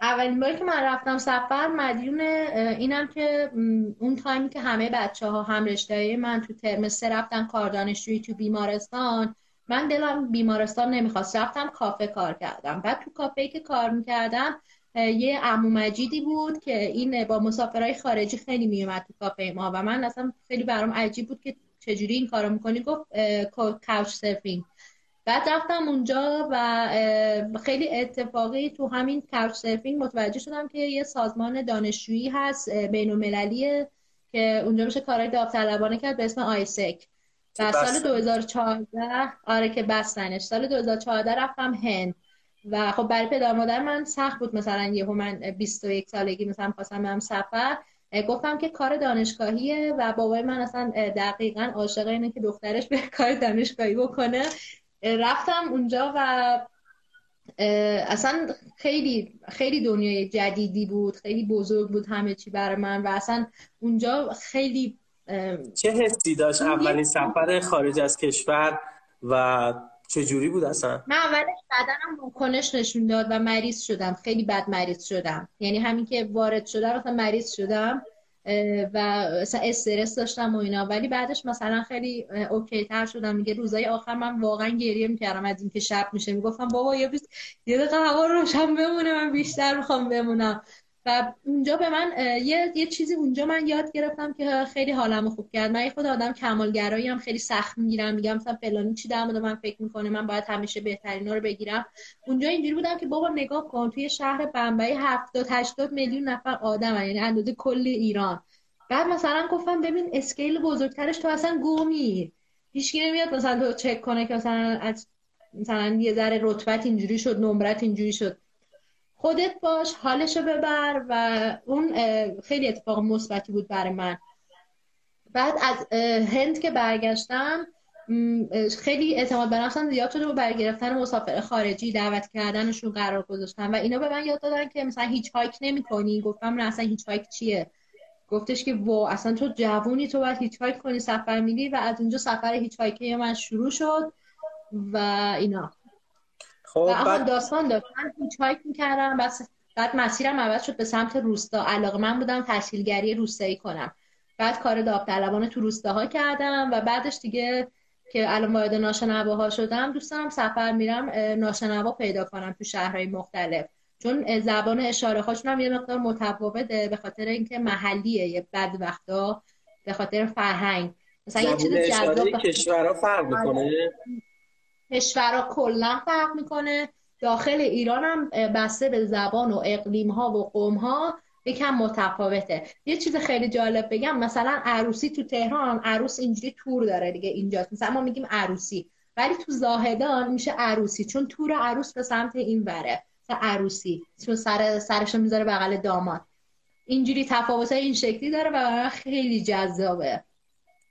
اولین باری که من رفتم سفر مدیون اینم که اون تایمی که همه بچه ها هم رشته من تو ترم سه رفتن کار دانشجویی تو بیمارستان. من دلم بیمارستان نمی‌خواست. رفتم کافه کار کردم. بعد تو کافه که کار می‌کردم یه عمو مجیدی بود که این با مسافرهای خارجی خیلی میومد تو کافه ما و من اصلا خیلی برام عجیب بود که چجوری این کارو می‌کنی. گفت کاوچ سرفینگ بعد رفتم اونجا و خیلی اتفاقی تو همین کاوچ سرفینگ متوجه شدم که یه سازمان دانشجویی هست بین المللیه که اونجا میشه کارهای داوطلبانه کرد به اسم آیسک. در سال 2014 آره که بستنش. سال 2014 رفتم هند. و خب برای پدر مادر من سخت بود مثلا یهو من 21 سالگی مثلا خواستم برم سفر. گفتم که کار دانشگاهیه و بابای من اصلا دقیقا عاشق اینه که دخترش به کار دانشگاهی بکنه. رفتم اونجا و اصلا خیلی خیلی دنیای جدیدی بود خیلی بزرگ بود همه چی برای من و اصلا اونجا خیلی چه حسی داشت؟ اولین سفر خارج از کشور و چه جوری بود اصلا؟ من اولش بدنم واکنش نشون داد و مریض شدم خیلی بد مریض شدم. یعنی همین که وارد شدم مثلا مریض شدم. و مثلا استرس داشتم و اینا. ولی بعدش مثلا خیلی اوکی تر شدم. میگه روزای آخر من واقعا گریه می‌کردم از اینکه شب میشه. می‌گفتم بابا یه بیست یه دقیقه هوا روشن بمونه من بیشتر می‌خوام بمونم. و اونجا به من یه, یه چیزی اونجا من یاد گرفتم که خیلی حالمو خوب کرد. من خود آدم کمالگرایی هم خیلی سخت می‌گیرم. میگم مثلا فلانی چی در من فکر می‌کنه؟ من باید همیشه بهترین رو بگیرم. اونجا اینجوری بودم که بابا نگاه کن توی شهر بمبئی 70 80 میلیون نفر آدم یعنی اندازه کل ایران. بعد مثلا گفتم ببین اسکیل بزرگترش تو اصلا گمی. هیچ نمیاد مثلا تو چک کنه که مثلا از مثلا یه ذره رتبت اینجوری شد نمرت اینجوری شد. خودت باش حالشو ببر و اون خیلی اتفاق مثبتی بود برای من. بعد از هند که برگشتم خیلی اعتماد به نفسم زیاد شده و برگرفتن مسافر خارجی دعوت کردنشون قرار گذاشتم و اینا به من یاد دادن که مثلا hitchhike نمی کنی گفتم نه اصلا hitchhike چیه؟ گفتش که وا اصلا تو جوونی تو باید hitchhike کنی سفر میری و از اونجا سفر hitchhike ی من شروع شد و اینا. خب بعد داستان داشت من hike می‌کردم بس بعد مسیرم عوض شد به سمت روستا. علاقه من بودم تسهیلگری روستایی کنم. بعد کار داوطلبانه تو روستاها کردم و بعدش دیگه که الان وارد ناشنواها شدم دوست سفر میرم ناشنوا پیدا کنم تو شهرهای مختلف. چون زبان اشاره هاشون هم یه مقدار متفاوته به خاطر اینکه محلیه یه بعد وقتا به خاطر فرهنگ. مثلا یه چیز جذاب کشورها فرق می‌کنه؟ کشورها کلا فرق می‌کنه. داخل ایران هم بسته به زبان و اقلیم ها و قوم ها یکم متفاوته. یه چیز خیلی جالب بگم مثلا عروسی تو تهران عروس اینجوری تور داره دیگه اینجا مثلا ما میگیم عروسی ولی تو زاهدان میشه عروسی چون تور عروس به سمت این وره. عروسی چون سر سرش می‌ذاره بغل داماد اینجوری تفاوت این شکلی داره و خیلی جذابه.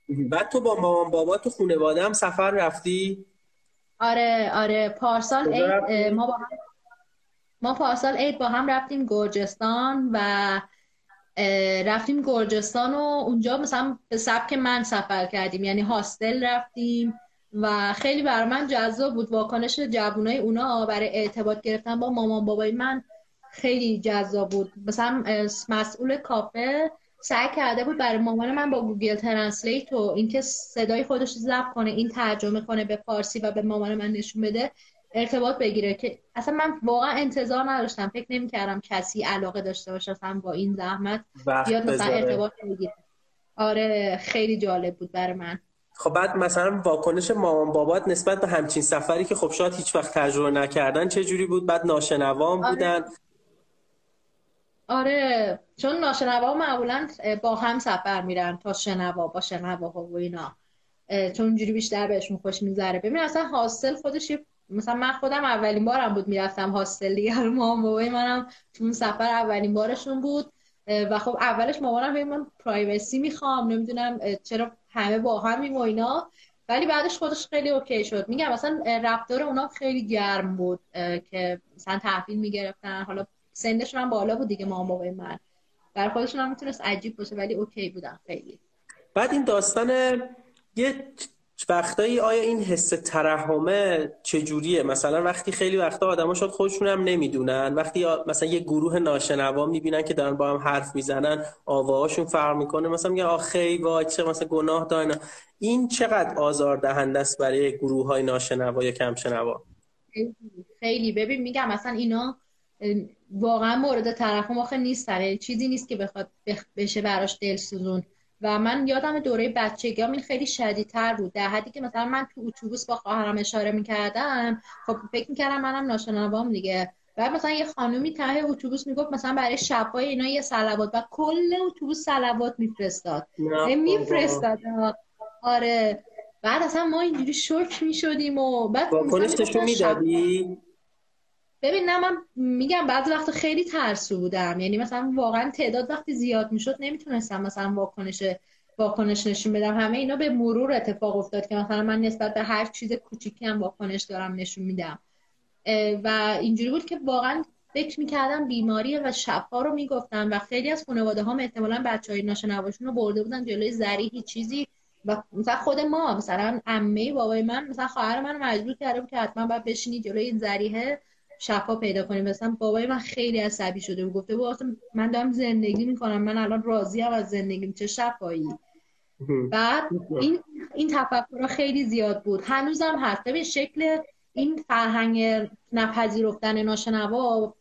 بعد تو با مامان بابا تو خانواده هم سفر رفتی؟ آره آره پارسال عید ما با هم ما پارسال عید با هم رفتیم گرجستان و رفتیم گرجستان و اونجا مثلا به سبک من سفر کردیم. یعنی هاستل رفتیم و خیلی بر من جذاب بود. واکنش جوانای اونا برای ارتباط گرفتن با مامان بابای من خیلی جذاب بود. مثلا مسئول کافه سعی کرده بود برای مامان من با Google Translate و اینکه صدای خودش ضبط کنه این ترجمه کنه به فارسی و به مامان من نشون بده ارتباط بگیره که اصلا من واقعا انتظار نداشتم. فکر نمی کردم کسی علاقه داشته باشه اصلا با این زحمت بیاد مثلا ارتباط بگیره. آره خیلی جالب بود برای من. خب بعد مثلا واکنش مامان بابات نسبت به همچین سفری که خب شاید هیچ وقت تجربه نکردن چه جوری بود؟ بعد ناشنوام آره. بودن. آره. چون ناشنوا معمولا با هم سفر میرن تا شنوا با شنوا و اینا. چون اونجوری بیشتر بهشون خوش می‌ذاره ببین اصلا هاستل خودش مثلا من خودم اولین بارم بود می‌رفتم هاستل دیگه. مامان بابای منم تو سفر اولین بارشون بود. و خب اولش مامانم من privacy می‌خوام. نمی‌دونم چرا همه با همیم و اینا. ولی بعدش خودش خیلی OK شد. میگم مثلا رفتار اونا خیلی گرم بود که مثلا تحویل می‌گرفتن. حالا سنشون هم بالا بود دیگه ما موقع من. برای خودشون هم می‌تونست عجیب باشه ولی OK بودن خیلی. بعد این داستان یه وقتایی آیا این حس ترحمه چجوریه؟ مثلا وقتی خیلی وقتا آدما شاید خودشون هم نمی‌دونن. وقتی مثلا یه گروه ناشنوا می‌بینن که دارن با هم حرف می‌زنن آواهاشون فرق می‌کنه مثلا میگن آخی وای چه مثلا گناه دارن. این چقدر آزار دهنده است برای گروه های ناشنوا یا کم شنوا خیلی. ببین میگم مثلا اینا واقعا مورد ترحم آخه نیست چیزی نیست که بخواد بشه براش دلسوزون. و من یادم دوره بچگی این خیلی شدیدتر بود. در حدی که مثلا من تو اتوبوس با خواهرم اشاره می‌کردم خب فکر می‌کردم منم ناشنوام دیگه. بعد مثلا یه خانومی ته اتوبوس می‌گفت مثلا برای شبای اینا یه سلوات و کل اتوبوس سلوات میفرستاد. میفرستاد. آره. بعد اصلا ما اینجوری شوک می‌شدیم و بعد واکنش می‌دادی؟ ببین نه من میگم بعضی وقت خیلی ترسو بودم. یعنی مثلا واقعا تعداد وقتی زیاد می‌شد نمی‌تونستم مثلا واکنش واکنش نشون بدم. همه اینا به مرور اتفاق افتاد که مثلا من نسبت به هر چیز کوچیکی هم واکنش دارم نشون میدم. و اینجوری بود که واقعا فکر می‌کردم بیماریه و شفا رو می‌گفتم و خیلی از خانواده ها احتمالا بچه های ناشنواشون رو برده بودن جلوی زریحی چیزی و مثلا خود ما مثلا عمه بابای من مثلا خواهر من مجبور کرده که حتما باید بشینی جلوی این شفا پیدا کنیم. مثلا بابای من خیلی عصبی شده و گفته بود من دارم زندگی می‌کنم. من الان راضی از زندگیم. چه شفایی؟ بعد این این تفکر خیلی زیاد بود. هنوزم هست. به شکل این فرهنگ نپذیرفتن ناشنوا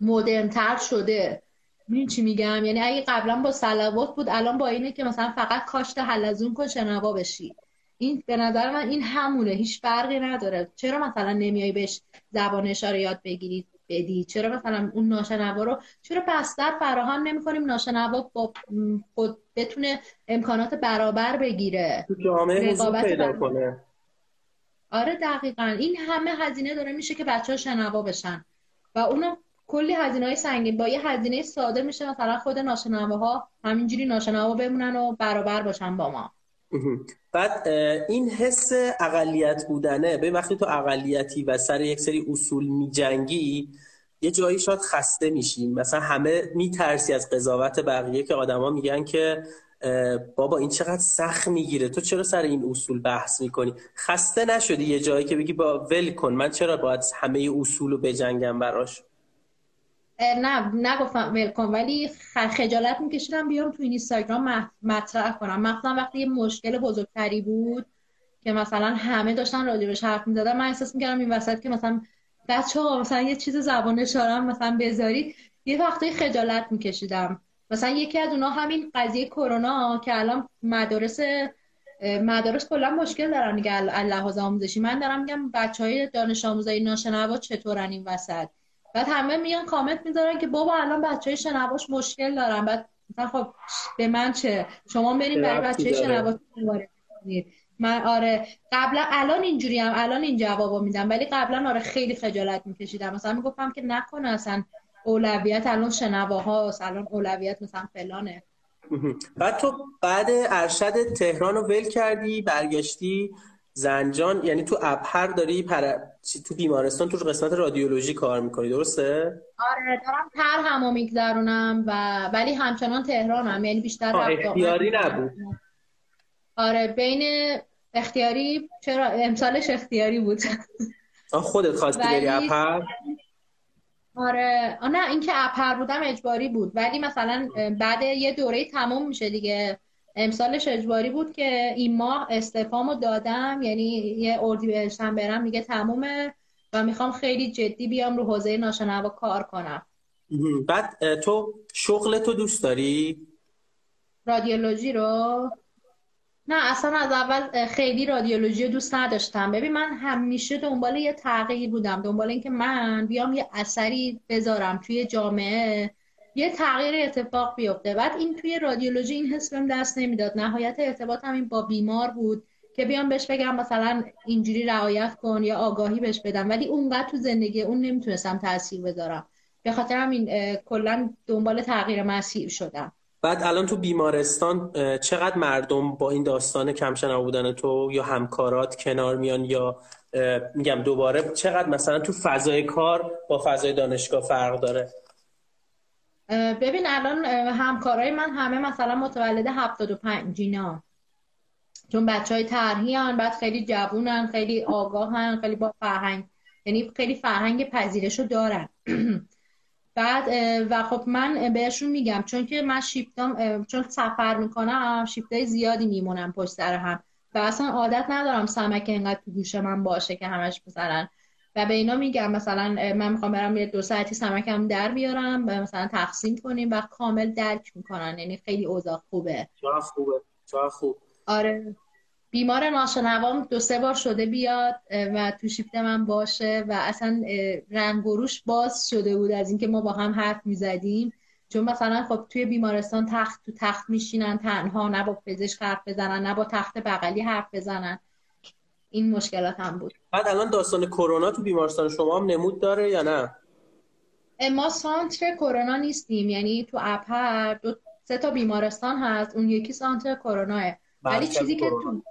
مدرنتر شده. می‌دونی چی میگم؟ یعنی اگه قبلا با سلوات بود الان با اینه که مثلا فقط کاشت حلزون کن شنوا بشی. این به نظر من این همونه هیچ فرقی نداره. چرا مثلا نمیای بهش زبان اشاره یاد بگیرید بدی؟ چرا مثلا اون ناشنوا رو چرا بستر فراهم نمی‌کنیم ناشنوا با خود بتونه امکانات برابر بگیره؟ تو جامعه پیدا کنه. آره دقیقا. این همه هزینه داره میشه که بچه ها شنوا بشن. و اونو کلی هزینه های سنگین. با یه هزینه ساده میشه مثلا خود ناشنواها همینجوری ناشنوا بمونن و برابر باشن با ما. بعد این حس اقلیت بودنه به وقتی تو اقلیتی و سر یک سری اصول میجنگی یه جایی شاید خسته میشیم. مثلا همه میترسی از قضاوت بقیه که آدما میگن که بابا این چقدر سخت می‌گیره. تو چرا سر این اصول بحث می‌کنی؟ خسته نشدی یه جایی که بگی با ول کن. من چرا باید همه اصول رو بجنگم براش؟ نه نگفتم ولکن ولی خجالت میکشیدم بیام تو این اینستاگرام مطرح کنم. مثلا وقتی یه مشکل بزرگتری بود که مثلا همه داشتن راجبش حرف می‌زدن من احساس می‌کردم این وسط که مثلا بچه ها مثلا یه چیز زبان اشارم مثلا بذارید یه وقتی خجالت میکشیدم. مثلا یکی از اونها همین قضیه کرونا که الان مدارس مدارس کلا مشکل دارن دیگه لحاظ آموزشی. من دارم میگم بچه های دانش آموزای ناشنوا چطورن این وسط؟ بعد همه میان کامنت می‌ذارن که بابا الان بچه های شنواش مشکل دارن. بعد مثلا خب به من چه؟ شما بریم برای بچه های شنواش من آره. قبلا الان اینجوری هم الان این جوابو میدم. ولی قبلا آره خیلی خجالت میکشیدم. مثلا می‌گفتم که نکنه اصلا اولویت الان شنواهاست. الان اولویت مثلا فلانه. بعد تو بعد ارشد تهران رو ول کردی؟ برگشتی؟ زنجان یعنی تو ابهر داری پر... تو بیمارستان تو قسمت رادیولوژی کار می‌کنی درسته؟ آره دارم تر همو میگذرونم و ولی همچنان تهرانم یعنی بیشتر اختیاری نبود. آره بین اختیاری چرا؟ امسالش اختیاری بود. خودت خواستی بری ابهر؟ آره نه اینکه ابهر بودم اجباری بود. ولی مثلا بعد یه دوره تموم میشه دیگه. امسالش اجباری بود که این ماه استفامو دادم. یعنی یه اردی بهشتم برم دیگه تمومه و می‌خوام خیلی جدی بیام رو حوزه ناشنوا کار کنم. بعد تو شغل تو دوست داری؟ رادیولوژی رو؟ نه اصلا از اول خیلی رادیولوژی رو دوست نداشتم. ببین من همیشه دنبال یه تغییر بودم. دنبال اینکه من بیام یه اثری بذارم توی جامعه. یه تغییر اتفاق بیفته. بعد این توی رادیولوژی این حس بهم دست نمی‌داد. نهایت ارتباط همین با بیمار بود که بیام بهش بگم مثلا اینجوری رعایت کن یا آگاهی بهش بدم. ولی اونقدر تو زندگی اون نمی‌تونستم تاثیر بذارم. به خاطر همین کلا دنبال تغییر مسیر شدم. بعد الان تو بیمارستان چقدر مردم با این داستان کمشنوا بودن تو یا همکارات کنار میان یا میگم دوباره چقدر مثلا تو فضای کار با فضای دانشگاه فرق داره؟ ببین الان همکارای من همه مثلا متولد 75 جینا چون بچه های ترهی هن بعد خیلی جوونن خیلی آگاهن خیلی با فرهنگ یعنی خیلی فرهنگ پذیرش رو دارن. بعد و خب من بهشون میگم چون که من شیفتم چون سفر می‌کنم شیفتای زیادی میمونم پشت سر هم. و اصلا عادت ندارم سمک اینقدر تو گوش من باشه که همش مثلا و به اینا میگم مثلا من می‌خوام برم یه دو ساعتی سمکم در بیارم و مثلا تقسیم کنیم و کامل درک می‌کنن. یعنی خیلی اوضاع خوبه. چرا خوبه. چرا خوب. آره. بیمار ناشنوام دو سه بار شده بیاد و تو شیفت من باشه و اصلا رنگ باز شده بود از اینکه ما با هم حرف می‌زدیم. چون مثلا خب توی بیمارستان تخت تو تخت میشینن تنها نه با پزشک حرف بزنن نه با تخت بغلی حرف بزنن. این مشکلات هم بود. بعد الان داستان کرونا تو بیمارستان شما هم نمود داره یا نه؟ ما سانتر کرونا نیستیم. یعنی تو اپر دو سه تا بیمارستان هست. اون یکی سانتر کروناه. ولی چیزی که تو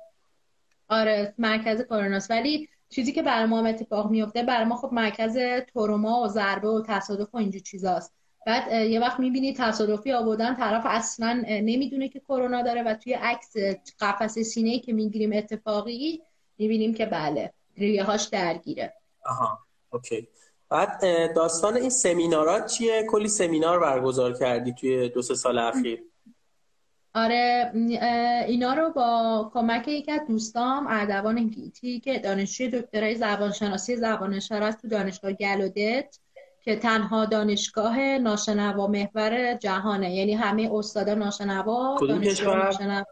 آره مرکز کروناست. ولی چیزی که بر ما اتفاق میفته بر ما خب مرکز تروما و ضربه و تصادف و اینجور چیزاست. بعد یه وقت می‌بینی تصادفی آوردن طرف اصلا نمی‌دونه که کرونا داره و توی عکس قفس سینه که می‌گیریم اتفاقی می‌بینیم که بله. ریه هاش درگیره. آها اوکی. بعد داستان این سمینارات چیه؟ کلی سمینار برگزار کردی توی دو سه سال اخیر. آره اینا رو با کمک یکی از دوستام اردوان گیتی که دانشجوی دکترای زبانشناسی زبان اشاره تو دانشگاه گلودت که تنها دانشگاه ناشنوا محور جهانه. یعنی همه استادا ناشنوا دانشگاه ناشنوا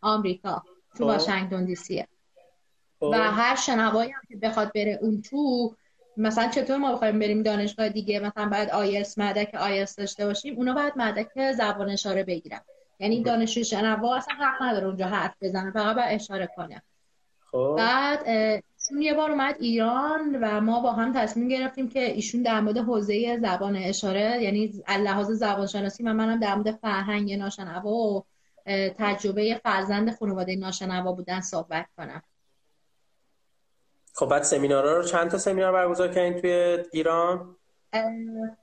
آمریکا تو خب. واشنگتن دی سیه. و هر شنوایی هم که بخواد بره اون تو مثلا چطور ما بخوایم بریم دانشگاه دیگه؟ مثلا باید آیس مدک آیس داشته باشیم اونا باید مدک زبان اشاره بگیرن. یعنی دانشجو شنوا اصلا حق نداره اونجا حرف بزنه فقط باید اشاره کنه. خب. بعد ایشون یه بار اومد ایران و ما با هم تصمیم گرفتیم که ایشون در مورد حوزه زبان اشاره یعنی لحاظ زبان شناسی و منم در مورد فرهنگ ناشنوا و تجربه فرزند خانواده ناشنوا بودن صحبت کنم. خب بعد سمینارها رو چند تا سمینار برگزار کردین توی ایران؟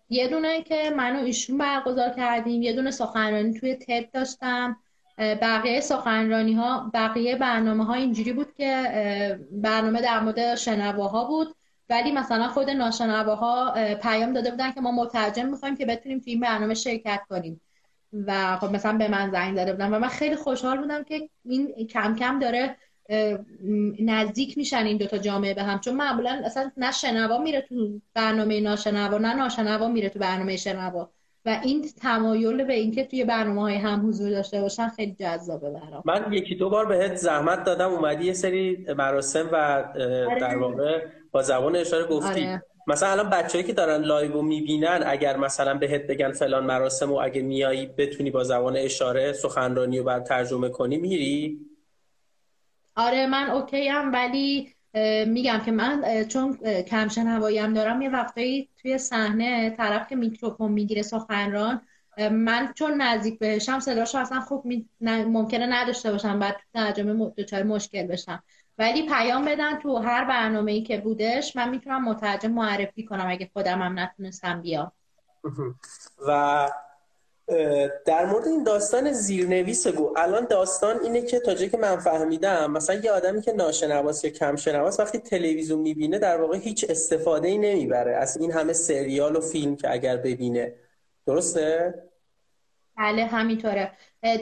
یه دونه که من و ایشون برگزار کردیم یه دونه سخنرانی توی تد داشتم. بقیه سخنرانی ها بقیه برنامه ها اینجوری بود که برنامه در مورد شنواها بود. ولی مثلا خود ناشنواها پیام داده بودن که ما مترجم می‌خوایم که بتونیم توی این برنامه شرکت کنیم. و خب مثلا به من زنگ داده بودن و من خیلی خوشحال بودم که این کم کم داره نزدیک میشن این دوتا جامعه به هم چون معمولا اصلا نه شنوا میره تو برنامه ناشنوا نه ناشنوا میره تو برنامه شنوا و این تمایل به اینکه توی برنامه های هم حضور داشته باشن خیلی جذابه برام من یکی دو بار بهت زحمت دادم اومدی یه سری مراسم و آره. در واقع با زبان اشاره گفتی آره. مثلا الان بچه‌ای که دارن live رو می‌بینن اگر مثلا بهت بگن فلان مراسم و اگه میایی بتونی با زبان اشاره سخنرانی رو برا ترجمه کنی میری آره من OK ام ولی میگم که من چون کم‌شنوایی هم دارم یه وقتایی توی صحنه طرف که میکروفون می‌گیره سخنران من چون نزدیک بهشم صداش اصلا خوب می... ممکنه نداشته باشم بعد ترجمه دچار مشکل بشم. ولی پیام بدن تو هر برنامه ای که بودش من می‌تونم مترجم معرفی کنم اگه خودم هم نتونستم بیام. و در مورد این داستان زیرنویس گو الان داستان اینه که تا جایی که من فهمیدم مثلا یه آدمی که ناشنواس یا کم شنواس وقتی تلویزیون می‌بینه در واقع هیچ استفاده ای نمی‌بره از این همه سریال و فیلم که اگر ببینه. درسته؟ بله همینطوره.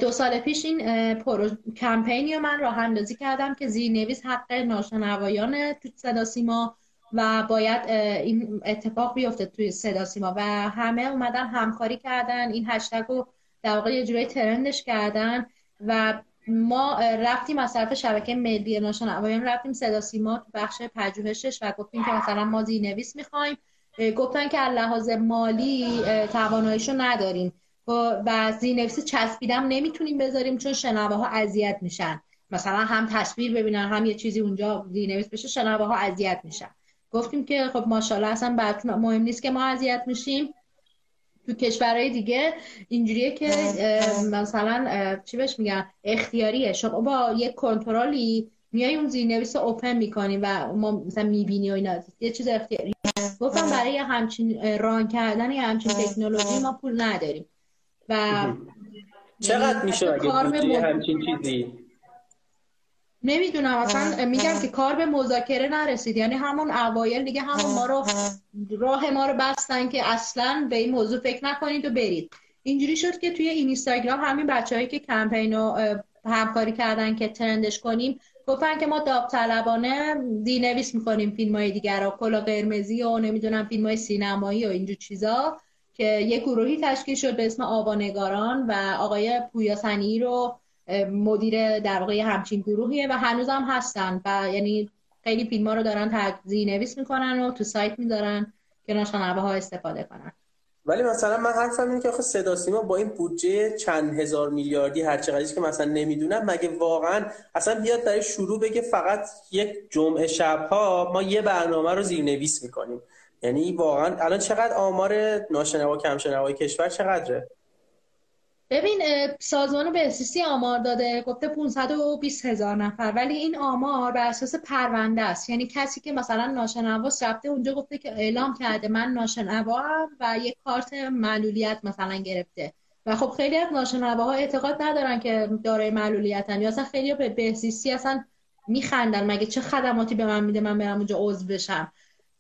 دو سال پیش این پرو... کمپینی رو من راه اندازی کردم که زیرنویس حق ناشنوایان تو صدا سیما و باید این اتفاق بیفته توی صدا سیما و همه اومدن همکاری کردن. این هشتگ رو در واقع یه جورایی ترندش کردن و ما رفتیم از طرف شبکه ملی ناشنوایان رفتیم صدا سیما تو بخش پژوهشش و گفتیم که مثلا ما زیرنویس می‌خوایم. گفتن که لحاظ مالی تواناییشو نداریم. و زیرنویس چسبیدم نمی‌تونیم بذاریم چون شنواها اذیت میشن. مثلا هم تصویر ببینن هم یه چیزی اونجا زیرنویس بشه شنواها اذیت میشن. گفتیم که خب ماشاءالله اصلا مهم نیست که ما اذیت میشیم. تو کشورهای دیگه اینجوریه که مثلا چی بهش میگن؟ اختیاریه. شما با یک کنترلی میای اون زیرنویس اوپن می‌کنی و ما مثلا می‌بینی و اینا. یه چیز اختیاری. گفتم برای همچین ران کردن یه همچین تکنولوژی ما پول نداریم. و چقدر میشه اگه همچین چیزی؟ نمی‌دونم اصلا میگم که کار به مذاکره نرسید. یعنی همون اوایل دیگه همون ما رو راه ما رو بستن که اصلا به این موضوع فکر نکنید و برید. اینجوری شد که توی اینستاگرام همین بچههایی که کمپین رو همکاری کردن که trend ش کنیم گفتن که ما داوطلبانه زیرنویس می‌کنیم فیلم های دیگر رو. کلاه قرمزی و نمی‌دونم فیلم های سینمایی و اینجور چیزا که یه گروهی تشکیل شد به اسم آوانگاران و آقای پویاسنی رو مدیر در واقع همچین گروهیه و هنوز هم هستن و یعنی خیلی فیلم ها رو دارن تجزیه نویس می‌کنن و تو سایت میدارن که نشانه ها استفاده کنن. ولی مثلا من حرفم اینه که آخه صدا سیما با این بودجه چند هزار میلیاردی هر چقدرش که مثلا نمی‌دونم مگه واقعا اصلا بیاد برای شروع بگه فقط یک جمعه شبها ما یه برنامه رو زیرنویس می‌کنیم؟ یعنی واقعا الان چقدر آمار ناشنوا کم شنوای کشور چقدره؟ ببین سازمان بهزیستی آمار داده گفته 520 هزار نفر. ولی این آمار بر اساس پرونده است. یعنی کسی که مثلا ناشنواست رفته اونجا گفته که اعلام کرده من ناشنوا و یک کارت معلولیت مثلا گرفته. و خب خیلی از ناشنواها اعتقاد ندارن که دارای معلولیتن. یا اصلا خیلی به بهزیستی اصلا میخندن. مگه چه خدماتی به من میده من برم اونجا عضو بشم؟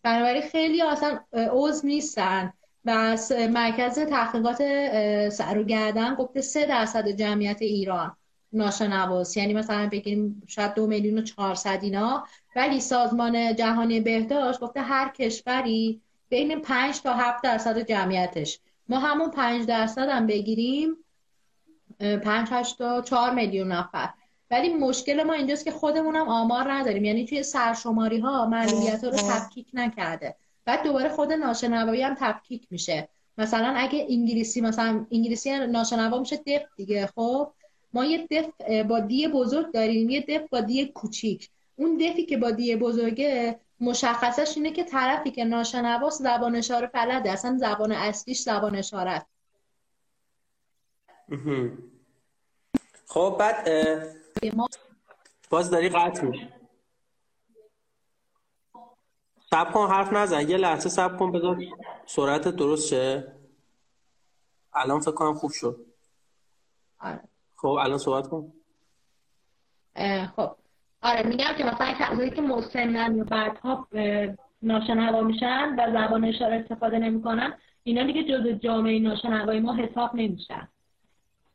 بنابراین خیلی اصلا عضو نیستن. و مرکز تحقیقات سر و گردن گفته سه درصد جمعیت ایران ناشنواست. یعنی مثلا بگیم شاید دو میلیون و چهارصد اینا. ولی سازمان جهانی بهداشت گفته هر کشوری بین پنج تا هفت درصد جمعیتش. ما همون پنج درصد هم بگیریم پنج هشت تا چهار میلیون نفر. ولی مشکل ما اینجاست که خودمون هم آمار نداریم. یعنی توی سرشماری ها معلولیت رو تفکیک نکرده. بعد دوباره خود ناشنوایی هم تفکیک میشه. مثلا اگه انگلیسی مثلا انگلیسی ناشنوا میشه دف دیگه خب؟ ما یه دف با دی بزرگ داریم یه دف با دی کوچیک. اون دفی که با دی بزرگه مشخصش اینه که طرفی که ناشنواست زبان اشاره بلده اصلا زبان اصلیش زبان اشاره خب بعد باز داری قطع میشه سب کن حرف نزن. یه لحظه سب کن بذار سرعت درست شه الان فکر کنم خوب شد. آره. خب الان صحبت کن. خب. آره میگم که مثلا کسایی که مسنن یا بعدها ناشنوا میشن و زبان اشاره استفاده نمی‌کنن اینا دیگه جزء جامعه ناشنوایی ما حساب نمیشن.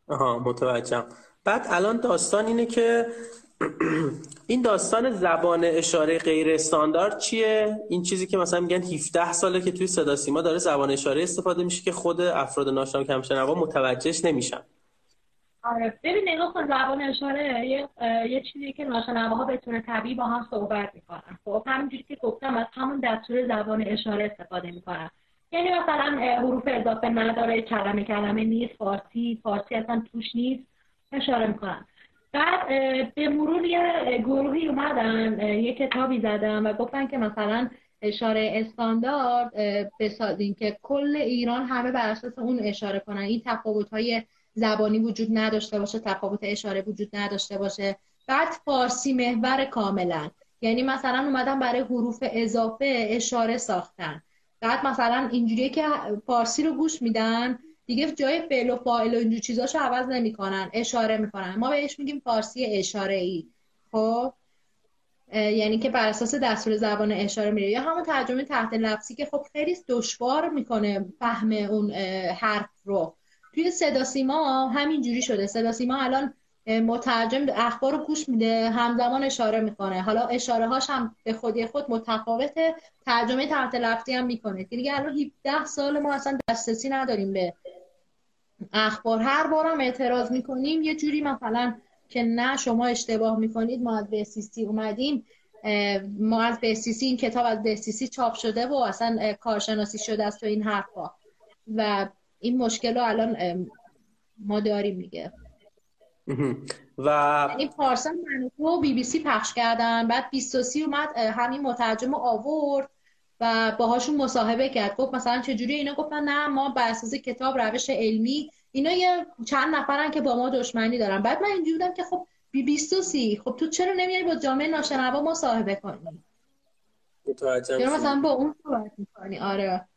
آها متوجهم. بعد الان داستان اینه که این داستان زبان اشاره غیر استاندارد چیه؟ این چیزی که مثلا میگن 17 ساله که توی صدا سیما داره زبان اشاره استفاده میشه که خود افراد ناشنوا کم شنوا متوجهش نمیشن. آره ببین نگاه کن زبان اشاره یه, یه چیزی که ها به طور طبیعی با هم صحبت می‌کنن. خب همینجوری که گفتم از همون دستور زبان اشاره استفاده می‌کنن. یعنی مثلا حروف اضافه نداره کلمه کلمه نیست فارسی فارسی اصلا توش نیست اشاره می‌کنن. بعد به مرور یه گروهی اومدن یه کتابی زدن و گفتن که مثلا اشاره استاندارد بسازیم که کل ایران همه بر اساس اون اشاره کنن. این تفاوت های زبانی وجود نداشته باشه تفاوت اشاره وجود نداشته باشه. بعد فارسی محور کاملا. یعنی مثلا اومدن برای حروف اضافه اشاره ساختن. بعد مثلا اینجوریه که فارسی رو گوش میدن. دیگه جای فعل و فاعل و اینجور چیزاشو عوض نمی‌کنن اشاره می‌کنن. ما بهش میگیم فارسی اشاره ای خب یعنی که بر اساس دستور زبان اشاره میره. یا همون ترجمه تحت لفظی که خب خیلی دشوار می‌کنه فهم اون حرف رو. توی صدا سیما همینجوری شده. صدا سیما الان مترجم اخبار رو گوش میده همزمان اشاره می‌کنه. حالا اشاره هاش هم به خودی خود متفاوته. ترجمه تحت لفظی هم می‌کنه. دیگه الان 17 سال ما اصلا دسترسی نداریم به اخبار. هر بارم اعتراض می‌کنیم یه جوری مثلا که نه شما اشتباه می‌کنید ما از بهسیسی اومدیم. ما از بهسیسی این کتاب از بهسیسی چاپ شده و اصلا کارشناسی شده است تو این حرفا. و این مشکل رو الان ما داریم میگه و این پارسال منوتو و بی بی سی پخش کردن بعد 23 اومد همین مترجم آورد. و باهاشون مصاحبه کرد. گفت مثلا چجوری اینا گفتن نه ما بر اساس کتاب روش علمی. اینا یه چند نفرن که با ما دشمنی دارن. بعد من اینجوری بودم که خب بی بیستوسی خب تو چرا نمیای با جامعه ناشنوا مصاحبه کنی؟ چرا مثلا با اون صحبت می‌کنی؟ آره.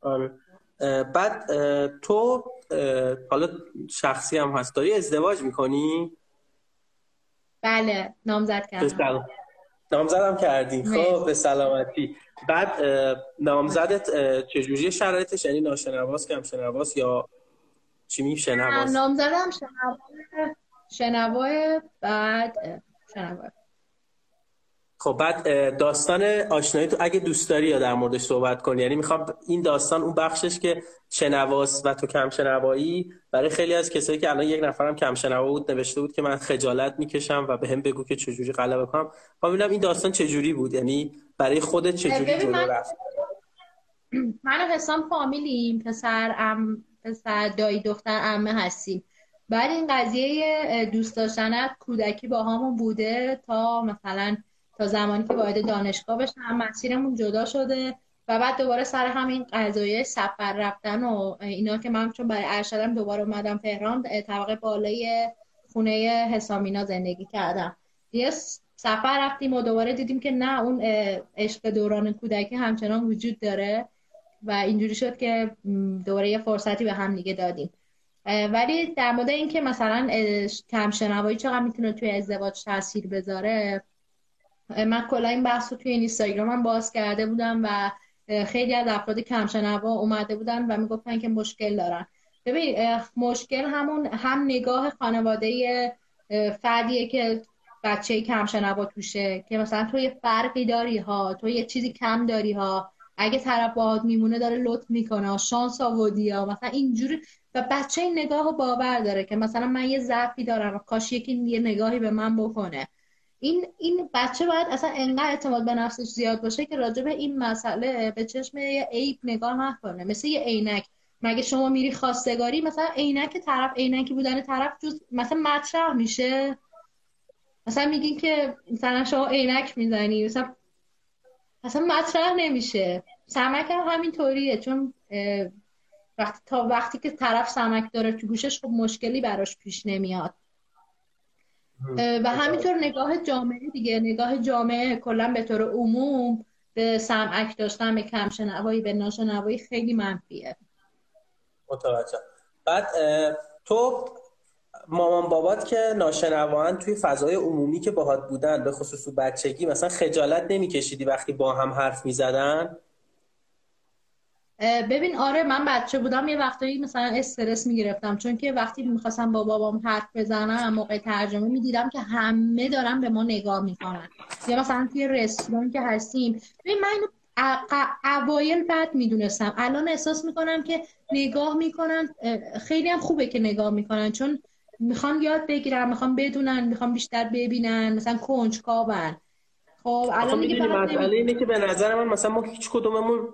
آره. بعد تو حالا شخصی هم هست. داری ازدواج می‌کنی؟ بله. نامزد کردم. نامزدم کردی. خب به سلامتی. بعد نامزدت چجوری شرایطش؟ یعنی ناشنواس کم شنواس یا چی می شنواس. نامزدم شنوای بعد شنوای. خب بعد داستان آشنایی تو اگه دوست داری یا در موردش صحبت کنی. یعنی می‌خوام این داستان اون بخشش که شنواس و تو کم شنوایی برای خیلی از کسایی که الان یک نفرم کم شنوا بود نوشته بود که من خجالت می‌کشم و به هم بگو که چجوری غلبه کنم. خب ببینم این داستان چجوری بود. یعنی برای خودت چجوری جلو من... رفت من و حسام فامیلیم پسر ام پسر دایی دختر امه هستیم. بعد این قضیه دوست داشتنت کودکی با همون بوده تا مثلا تا زمانی که وارد دانشگاه بشم مسیرمون جدا شده و بعد دوباره سر همین قضایه سفر رفتن و اینا که من چون برای ارشدم دوباره اومدم تهران طبقه بالای خونه حسامینا زندگی کردم. یه سفر رفتیم و دوباره دیدیم که نه اون عشق دوران کودکی همچنان وجود داره و اینجوری شد که دوباره یه فرصتی به هم دیگه دادیم. ولی در مورد اینکه مثلا کم شنوایی چقدر می‌تونه توی ازدواج تاثیر بذاره من کلا این بحث رو توی اینستاگرامم باز کرده بودم و خیلی از افراد کمشنوا اومده بودن و می‌گفتن که مشکل دارن. ببین مشکل همون هم نگاه خانواده فردیه که بچه کمشنوا توشه که مثلا تو یه فرقی داری ها تو یه چیزی کم داری ها. اگه طرف باهات میمونه داره لطف می‌کنه شانس آوردی ها. مثلا اینجوری و بچه این نگاه رو باور داره که مثلا من یه ضعفی دارم کاش یکی یه نگاهی به من بکنه. این این بچه باید اصلا انقدر اعتماد به نفسش زیاد باشه که راجع به این مسئله به چشم یه عیب نگاه نکنه. مثل یه عینک. مگه شما میری خواستگاری مثلا عینک طرف عینکی بودن طرف جز مثلا مطرح میشه؟ مثلا میگین که مثلا شما عینک می‌زنی مثلا مثلا مطرح نمیشه. سمک هم همینطوریه چون وقتی تا وقتی که طرف سمک داره تو گوشش خب مشکلی براش پیش نمیاد. و همینطور نگاه جامعه دیگه نگاه جامعه کلا به طور عموم به سمعک داشتن به کم شنوایی به ناشنوایی خیلی منفیه. متوجه. بعد تو مامان بابات که ناشنوان توی فضای عمومی که باهات بودن به خصوص بچگی مثلا خجالت نمیکشیدی وقتی با هم حرف می‌زدن؟ ببین آره من بچه بودم یه وقتایی مثلا استرس می‌گرفتم چون که وقتی می‌خواستم با بابام حرف بزنم موقع ترجمه می‌دیدم که همه دارن به ما نگاه می‌کنن. یا مثلا توی رستوران که هستیم. ببین من اوایل بد می‌دونستم. الان احساس می‌کنم که نگاه می‌کنن خیلی هم خوبه که نگاه می‌کنن چون می‌خوان یاد بگیرن می‌خوان بدونن می‌خوان بیشتر ببینن. مثلا کنجکاون. خب الان اینه که به نظر من مثلا ما هیچ کدوممون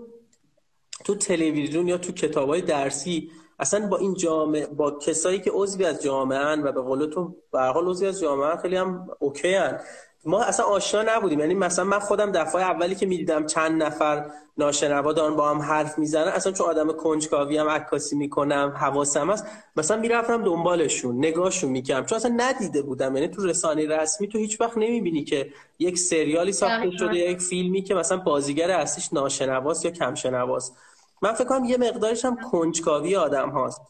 تو تلویزیون یا تو کتابای درسی اصلا با این جامعه با کسایی که عضوی از جامعه و به قول تو به حال عضوی از جامعه خیلی هم اوکی هن. ما اصلا آشنا نبودیم. یعنی مثلا من خودم دفعه اولی که می‌دیدم چند نفر ناشنوا دارن با هم حرف می‌زنن اصلا چون آدم کنجکاوی هم عکاسی می‌کنم حواسم هست مثلا می‌رفتم دنبالشون نگاهشون می‌کردم. چون اصلا ندیده بودم. یعنی تو رسانه رسمی تو هیچ وقت نمی‌بینی که یک سریالی ساخته شده یک فیلمی که مثلا بازیگر اصلیش ناشنواست یا کم شنواست من فکر کنم یه مقدارش هم کنجکاوی آدم هاست.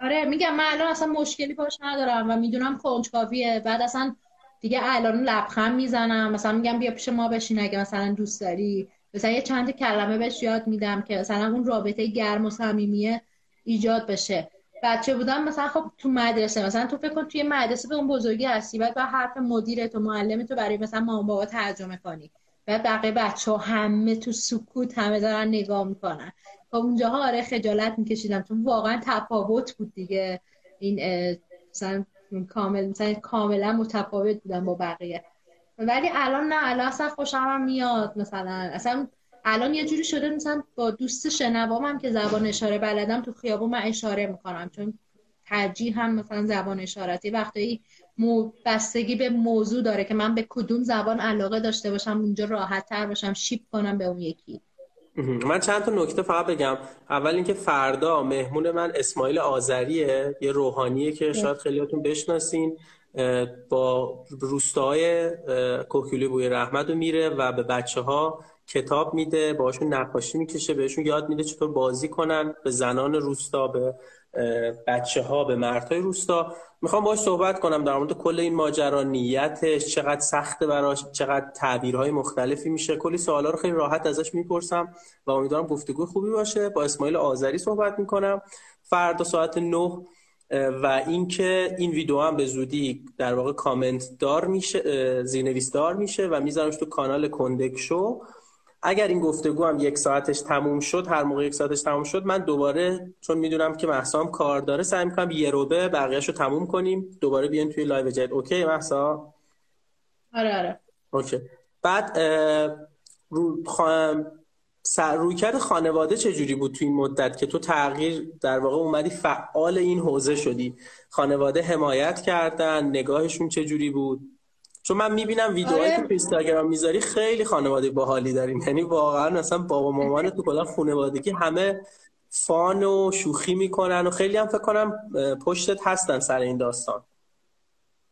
آره میگم من الان اصلا مشکلی باش ندارم و می‌دونم کنجکاویه. بعد اصلا دیگه الان لبخند می‌زنم. مثلا میگم بیا پیش ما بشین اگه مثلا دوست داری. مثلا یه چند کلمه بهش یاد میدم که مثلا اون رابطه گرم و صمیمیه ایجاد بشه. بچه بودم مثلا خب تو مدرسه مثلا تو فکر کن توی مدرسه به اون بزرگی هستی بعد با حرف مدیرت و معلمت برای مثلا مامان بابا ترجمه کنی. و بقیه بچه ها همه تو سکوت همه دارن نگاه می‌کنن. خب اونجاها آره خجالت میکشیدم. چون واقعا تفاوت بود دیگه. این مثلا کامل مثلا کاملا متفاوت بودم با بقیه. ولی الان نه الان اصلا خوشم میاد مثلا. اصلا الان یه جوری شده مثلا با دوست شنوام هم که زبان اشاره بلدم تو خیابون من اشاره می‌کنم. چون ترجیح هم مثلا زبان اشارتی وقتی بستگی به موضوع داره که من به کدوم زبان علاقه داشته باشم اونجا راحت تر باشم شیپ کنم به اون یکی. من چند تا نکته فقط بگم. اول اینکه فردا مهمون من اسماعیل آذریه یه روحانیه که شاید خیلیاتون بشناسین با روستاهای کوکیلی بوی رحمت رو میره و به بچه ها کتاب میده باشون نقاشی می‌کشه بهشون یاد میده چطور بازی کنن به زنان روستا به بچه ها به مردهای روستا. می‌خوام باش صحبت کنم در مورد کل این ماجرا نیتش چقدر سخته براش چقدر تعبیرهای مختلفی میشه. کلی سوالا رو خیلی راحت ازش می‌پرسم و امیدوارم گفتگو خوبی باشه. با اسماعیل آذری صحبت می‌کنم. فردا ساعت 9 و اینکه این ویدیو هم به زودی در واقع کامنت دار میشه زیرنویس دار میشه و میذارمش تو کانال کندک شو. اگر این گفتگو هم یک ساعتش تموم شد هر موقع یک ساعتش تموم شد من دوباره چون می‌دونم که محسا هم کار داره سعی می‌کنم یه روبه بقیهش رو تموم کنیم دوباره بیان توی live جدید. OK محسا آره آره. اوکی. بعد رو رویکرد خانواده چجوری بود توی این مدت که تو تغییر در واقع اومدی فعال این حوزه شدی؟ خانواده حمایت کردن نگاهشون چجوری بود؟ چون من می‌بینم ویدیوهایی آره. که تو اینستاگرام می‌ذاری خیلی خانواده باحالی داریم یعنی واقعا مثلا بابا مامان تو کلا خانوادگی همه فان و شوخی می‌کنن و خیلی هم فکر کنم پشتت هستن سر این داستان.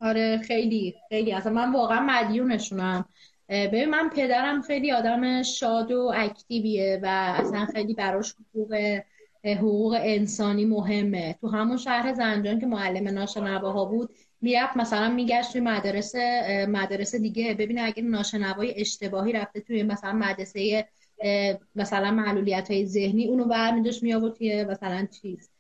آره خیلی خیلی. اصلا من واقعا مدیونشونم. ببین من پدرم خیلی آدم شاد و اکتیویه و اصلا خیلی براش حقوق حقوق انسانی مهمه. تو همون شهر زنجان که معلم ناشنواها بود می‌رفت مثلا میگشت توی مدرسه مدرسه دیگه. ببینه اگه ناشنوای اشتباهی رفته توی مثلا مدرسه مثلا معلولیت های ذهنی اونو برمیداشت می آورد توی مثلا چیز.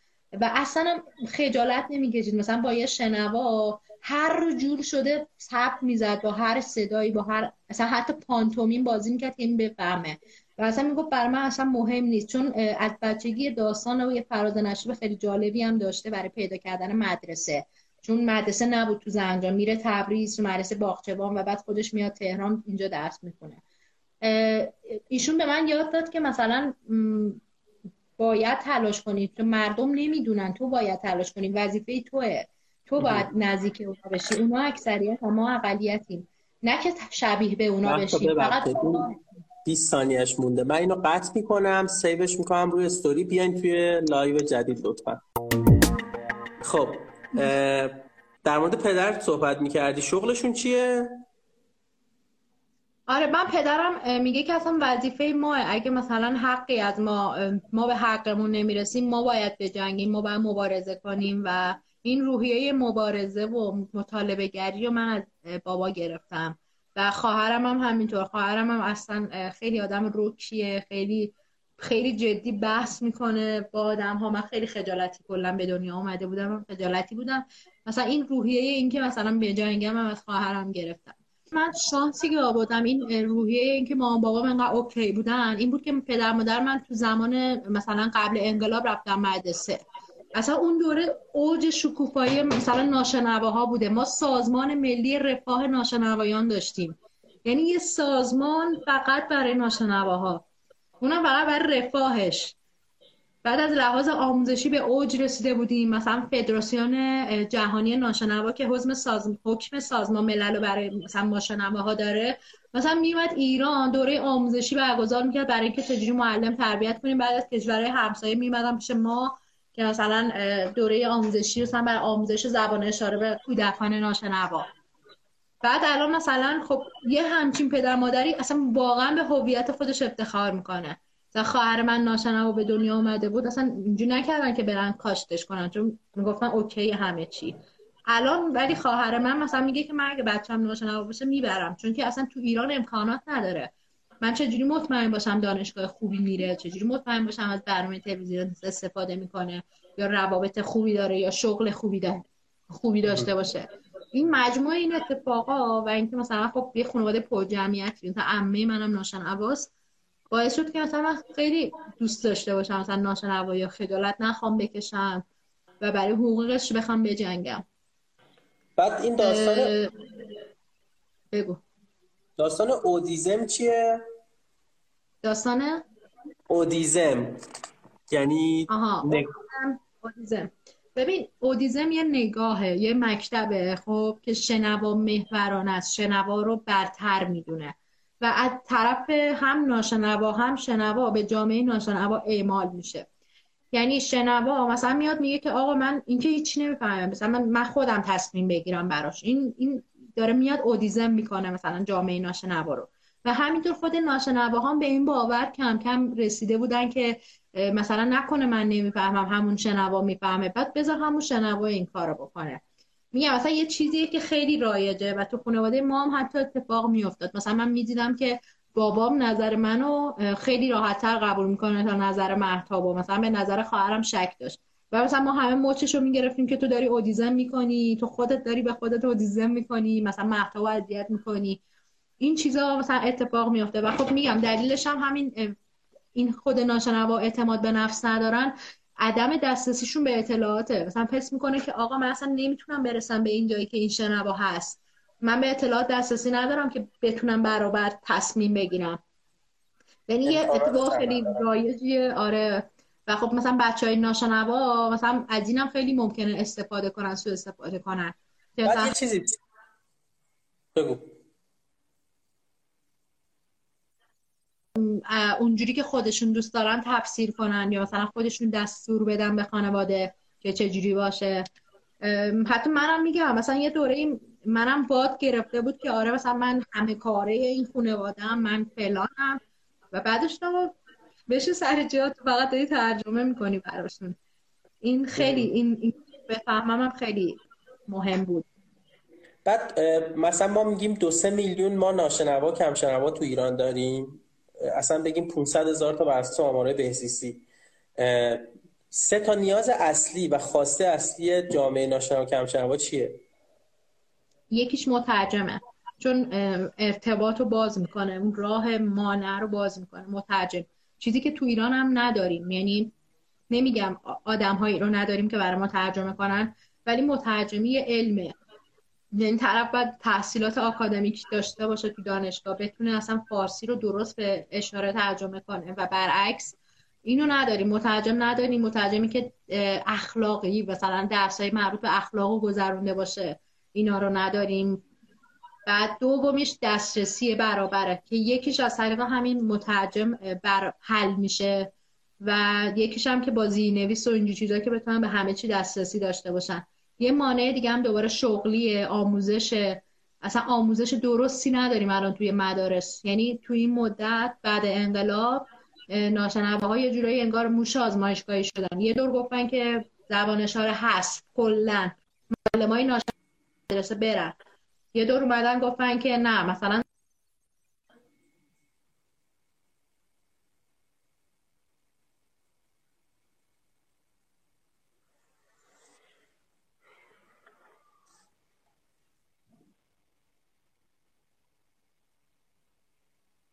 و اصلا خجالت نمی‌کشید. مثلا با یه شنوا هر جور شده ثبت می‌زد با هر صدایی با هر اصلا حتی پانتومین بازی می‌کرد این بفهمه. و اصلا می‌گفت بر من اصلا مهم نیست. چون از بچگی داستان و یه فراز خیلی جالبی هم داشته برای پیدا کردن مدرسه. چون مدرسه نبود تو زنجان میره تبریز مدرسه باغچبان و بعد خودش میاد تهران اینجا درس می‌کنه ایشون به من یاد داد که مثلا باید تلاش کنید تو مردم نمی‌دونن تو باید تلاش کنی وظیفه توه. تو باید نزدیک اونا بشی. اونا اکثریت ما اقلیتیم. نه که شبیه به اونا بشی فقط 20 ثانیهش مونده. من اینو قطع می‌کنم save ش می‌کنم روی استوری. بیاین توی live جدید لطفا. خب. در مورد پدر صحبت می‌کردی. شغلشون چیه؟ آره من پدرم میگه که اصلا وظیفه ما اگه مثلا حقی از ما ما به حقمون نمی‌رسیم ما باید بجنگیم ما باید مبارزه کنیم و این روحیه مبارزه و مطالبه گری رو من از بابا گرفتم. و خواهرم هم همینطور. خواهرم هم اصلا خیلی آدم روکیه خیلی خیلی جدی بحث می‌کنه با آدم ها من خیلی خجالتی کلا به دنیا آمده بودم من خجالتی بودم. مثلا این روحیه این که مثلا به جنگم هم از خواهرم گرفتم. من شانسی که آوردم این روحیه این که مامان بابا انقدر اوکی بودن این بود که پدر مادر من تو زمان مثلا قبل انقلاب رفتم مدرسه. اصلا اون دوره اوج شکوفایی مثلا ناشنواها بوده. ما سازمان ملی رفاه ناشنوایان داشتیم. یعنی یه سازمان فقط برای ناشنواها. اونم فقط برای رفاهش. بعد از لحاظ آموزشی به اوج رسیده بودیم. مثلا فدراسیون جهانی ناشنوا که حزم ساز... حکم سازمان ملل برای مثلا ها داره. مثلا میومد ایران دوره آموزشی برگزار می‌کرد برای اینکه چجوری معلم تربیت کنیم. بعد از کشورهای همسایه میمدن پیش ما که مثلا دوره آموزشی رو برای آموزش زبان اشاره به کودکان ناشنوا. بعد الان مثلا خب یه همچین پدر مادری اصلا واقعا به هویت خودش افتخار می‌کنه. مثلا خواهر من ناشنوا به دنیا اومده بود اصلا اینجوری نکردن که برن کاشتش کنن چون می‌گفتن اوکی همه چی. الان ولی خواهر من مثلا میگه که من اگه بچه‌م ناشنوا باشه می‌برم چون که اصلا تو ایران امکانات نداره. من چجوری مطمئن باشم دانشگاه خوبی میره؟ چجوری مطمئن باشم از برنامه تلویزیون استفاده می‌کنه؟ یا روابط خوبی داره یا شغل خوبی داره خوبی داشته باشه؟ این مجموعه این اتفاقا و اینکه مثلا خب یه خانواده پر جمعیتی مثلا عمه منم ناشنواست باعث شد که مثلا من خیلی دوست داشته باشم مثلا ناشنوا یا خجالت نخوام بکشم و برای حقوقش بخوام بجنگم. بعد این داستان بگو. داستان اودیزم چیه؟ داستان؟ اودیزم. یعنی آها اودیزم. ببین اودیزم یه نگاهه یه مکتبه خب که شنوا محوران است شنوا رو برتر می‌دونه. و از طرف هم ناشنوا هم شنوا به جامعه ناشنوا اعمال میشه. یعنی شنوا مثلا میاد میگه که آقا من اینکه هیچ نمی‌فهمم مثلا من, من خودم تصمیم بگیرم براش. این این داره میاد اودیزم می‌کنه مثلا جامعه ناشنوا رو. و همینطور خود ناشنواها به این باور کم کم رسیده بودن که مثلا نکنه من نمی‌فهمم همون شنوا می‌فهمه. بعد بذار همون شنوا این کارو بکنه. میگم مثلا یه چیزیه که خیلی رایجه و تو خانواده ما هم حتی اتفاق میافتاد. مثلا من می‌دیدم که بابام نظر منو خیلی راحتتر قبول می‌کنه تا نظر محتابا مثلا به نظر خواهرم شک داشت. و مثلا ما همه مچش رو می‌گرفتیم که تو داری اودیزم می‌کنی تو خودت داری به خودت اودیزم می‌کنی مثلا محتوا اذیت می‌کنی. این چیزا مثلا اتفاق میفته و خب میگم دلیلش هم همین این خود ناشنوا اعتماد به نفس ندارن. عدم دسترسیشون به اطلاعاته. مثلا پس می‌کنه که آقا من اصلا نمی‌تونم برسم به این جایی که این شنوا هست. من به اطلاعات دسترسی ندارم که بتونم برابر تصمیم بگیرم. یعنی یه اتفاق خیلی رایجیه. آره. و خب مثلا بچه های ناشنوا مثلا از اینم خیلی ممکنه استفاده کنن سو استفاده کنن. یه چیزی بگو. اونجوری که خودشون دوست دارن تفسیر کنن یا مثلا خودشون دستور بدن به خانواده که چجوری باشه. حتی منم میگم مثلا یه دوره منم باد گرفته بود که آره مثلا من همه کاره این خانواده من فلانم. و بعدش تو بشه سر جات فقط داری ترجمه می‌کنی براشون. این خیلی این, این بفهمم هم خیلی مهم بود. بعد مثلا ما میگیم دو سه میلیون ما ناشنوا کمشنوا تو ایران داریم. اصلا بگیم 500 هزار تا بر اساس آمارای بهزیستی. سه تا نیاز اصلی و خواسته اصلی جامعه ناشنوا و کمشنوا چیه؟ یکیش مترجمه. چون ارتباط رو باز می‌کنه. اون راه مانع رو باز می‌کنه. مترجم. چیزی که تو ایران هم نداریم. یعنی نمیگم آدم هایی رو نداریم که برای ما ترجمه کنن ولی مترجمی علمه. یعنی طرف باید تحصیلات آکادمیک داشته باشه تو دانشگاه بتونه اصلا فارسی رو درست به اشاره ترجمه کنه. و برعکس اینو نداریم. مترجم نداریم. مترجمی که اخلاقی مثلا درسای مربوط به اخلاق و گذرونده باشه اینا رو نداریم. بعد دومیش دسترسی برابره که یکیش از طریق همین مترجم بر حل میشه و یکیش هم که با نویس و اینجور چیزا که بتونن به همه چی دسترسی داشته باشن. یه مانع دیگه هم دوباره شغلی آموزش اصلا آموزش درستی نداریم الان توی مدارس. یعنی توی این مدت بعد انقلاب ناشنوه های یه جورایی انگار موش آزمایشگاهی شدن. یه دور گفتن که زبان اشاره هست کلا. معلم های مدرسه برن. یه دور اومدن گفتن که نه مثلا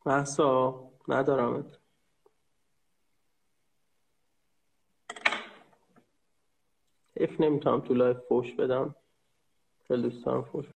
محسا ندارمت. اف نمی‌تونم تو لایف فوش بدم خیلی دوست دارم فوش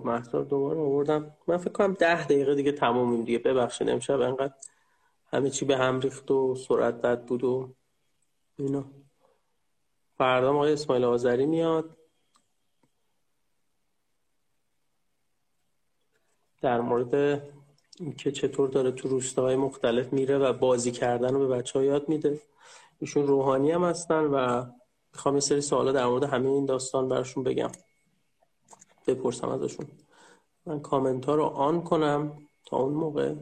خب محصا دوباره آوردم. من فکر کنم ده دقیقه دیگه تمومیم دیگه. ببخشید امشب انقدر همه چی به هم ریخت و سرعت بد بود و اینا. فردا آقای اسماعیل آذری میاد. در مورد اینکه چطور داره تو روستاهای مختلف میره و بازی کردن رو به بچه ها یاد میده. ایشون روحانی هم هستن و می‌خوام یه سری سوالا در مورد همه این داستان براشون بگم. بپرسم ازشون. من کامنت ها رو آن کنم تا اون موقع.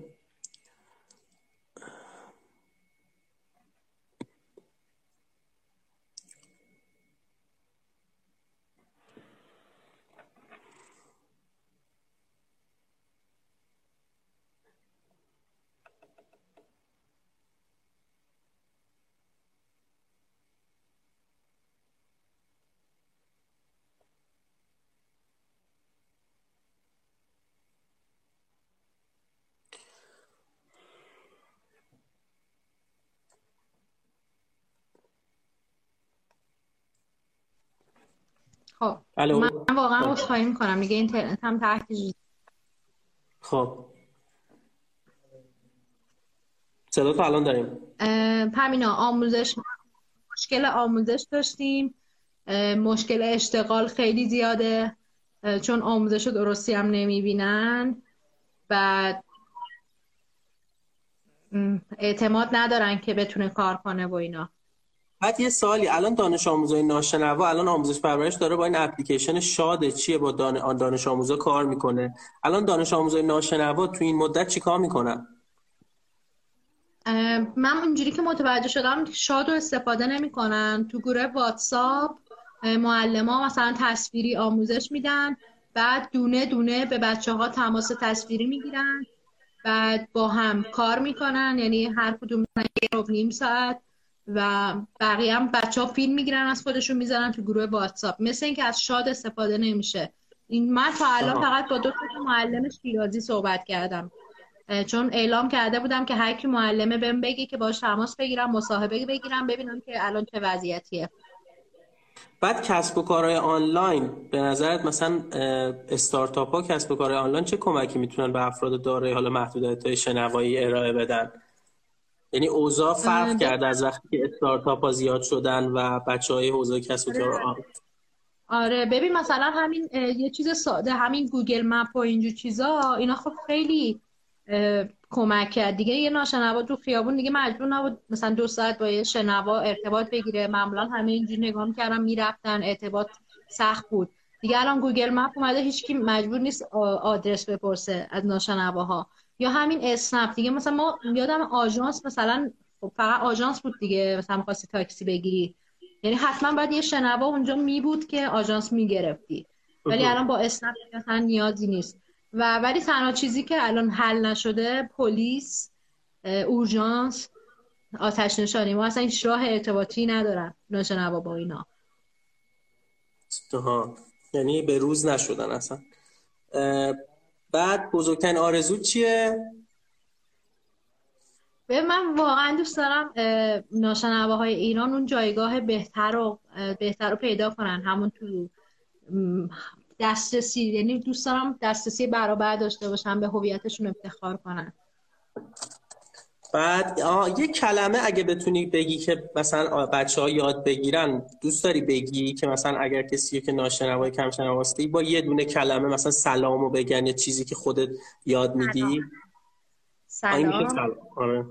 خب من واقعا عذرخواهی می‌کنم. دیگه اینترنت هم تحت خب. صدا تو الان داریم. پمینا آموزش مشکل آموزش داشتیم. مشکل اشتغال خیلی زیاده. چون آموزش درستی هم نمی‌بینن. بعد اعتماد ندارن که بتونه کار کنه و اینا. بعد یه سالی الان دانش آموزای ناشنوا الان آموزش پرورش داره با این اپلیکیشن شاده چیه با دانش آموزا کار می‌کنه؟ الان دانش آموزای ناشنوا تو این مدت چی کار می‌کنن؟ من اونجوری که متوجه شدم شاد رو استفاده نمی‌کنن. تو گروه واتساپ معلم مثلا تصویری آموزش میدن بعد دونه دونه به بچه ها تماس تصویری می‌گیرن بعد با هم کار می‌کنن. یعنی هر کدوم نیم ساعت. و بقیه هم بچه ها فیلم می‌گیرن از خودشون می‌ذارن تو گروه واتساپ. مثل اینکه از شاد استفاده نمیشه. این من تا الان فقط با دو تا معلم شیرازی صحبت کردم. چون اعلام کرده بودم که هر کی معلمه بهم بگی که باش تماس بگیرم مصاحبه بگیرم ببینم که الان چه وضعیتیه. بعد کسب و کارهای آنلاین به نظرت مثلا استارتاپ ها کسب و کارهای آنلاین چه کمکی می‌تونن به افراد دارای حالا محدودیت های شنوایی ارائه بدن؟ یعنی اوضاع فرق کرده از وقتی که استارتاپ ها زیاد شدن و بچه های حوزه کسب و کار آره. آره. ببین مثلا همین یه چیز ساده همین Google Map و اینجور چیزا اینا خب خیلی کمک کرد. دیگه یه ناشنوا تو خیابون دیگه مجبور نبود مثلا دو ساعت با یه شنوا ارتباط بگیره. معمولا همه اینجوری نگاه می‌کردن می‌رفتن ارتباط سخت بود. دیگه الان Google Map اومده هیچکی مجبور نیست آدرس بپرسه از ناشنواها. یا همین اسنپ دیگه. مثلا ما یادم آژانس مثلا خب فقط آژانس بود دیگه. مثلا می‌خواستی تاکسی بگیری. یعنی حتما باید یه شنوا اونجا می بود که آژانس می‌گرفتی. ولی الان با اسنپ مثلا نیازی نیست. و ولی تنها چیزی که الان حل نشده پلیس اورژانس آتش نشانی. ما اصلا هیچ راه ارتباطی ندارن ناشنوا با اینا. یعنی به روز نشدن اصلا. بعد بزرگترین آرزو چیه؟ به من واقعا دوست دارم های ایران اون جایگاه بهتر رو بهتر رو پیدا کنن همون تو دسترسی یعنی دوست دارم دسترسی برابر داشته باشن به هویتشون افتخار کنن بعد یه کلمه اگه بتونی بگی که مثلا بچه ها یاد بگیرن دوست داری بگی که مثلا اگر کسی که ناشنوای کم شنواستی با یه دونه کلمه مثلا سلامو بگن یا چیزی که خودت یاد میدی؟ سلام. سلام. آره.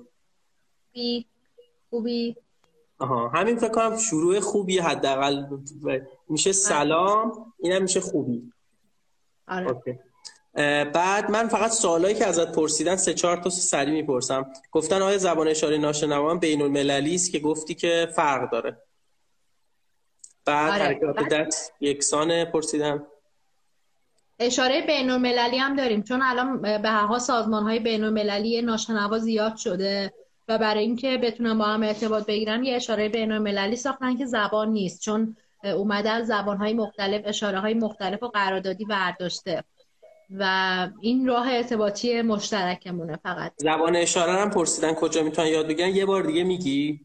بی خوبی؟ آها. همین فکر کنم شروع خوبی حداقل. میشه سلام اینم میشه خوبی. آره. اوکی. بعد من فقط سوالایی که ازت پرسیدن سه چهار تا سری می‌پرسم. گفتن آیا زبان اشاره ناشنوان بین المللی است که گفتی که فرق داره. بعد آره. حرکات دست یکسان پرسیدن. اشاره بین المللی هم داریم چون الان به هر حال سازمان های بین المللی ناشنوا زیاد شده و برای اینکه بتونن با هم ارتباط بگیرن یه اشاره بین المللی ساختن که زبان نیست چون اومده از زبان های مختلف اشاره های مختلف و قراردادی برداشته. و این راه ارتباطی مشترکمونه فقط. زبان اشاره هم پرسیدن کجا می‌تونن یاد بگیرن. یه بار دیگه میگی؟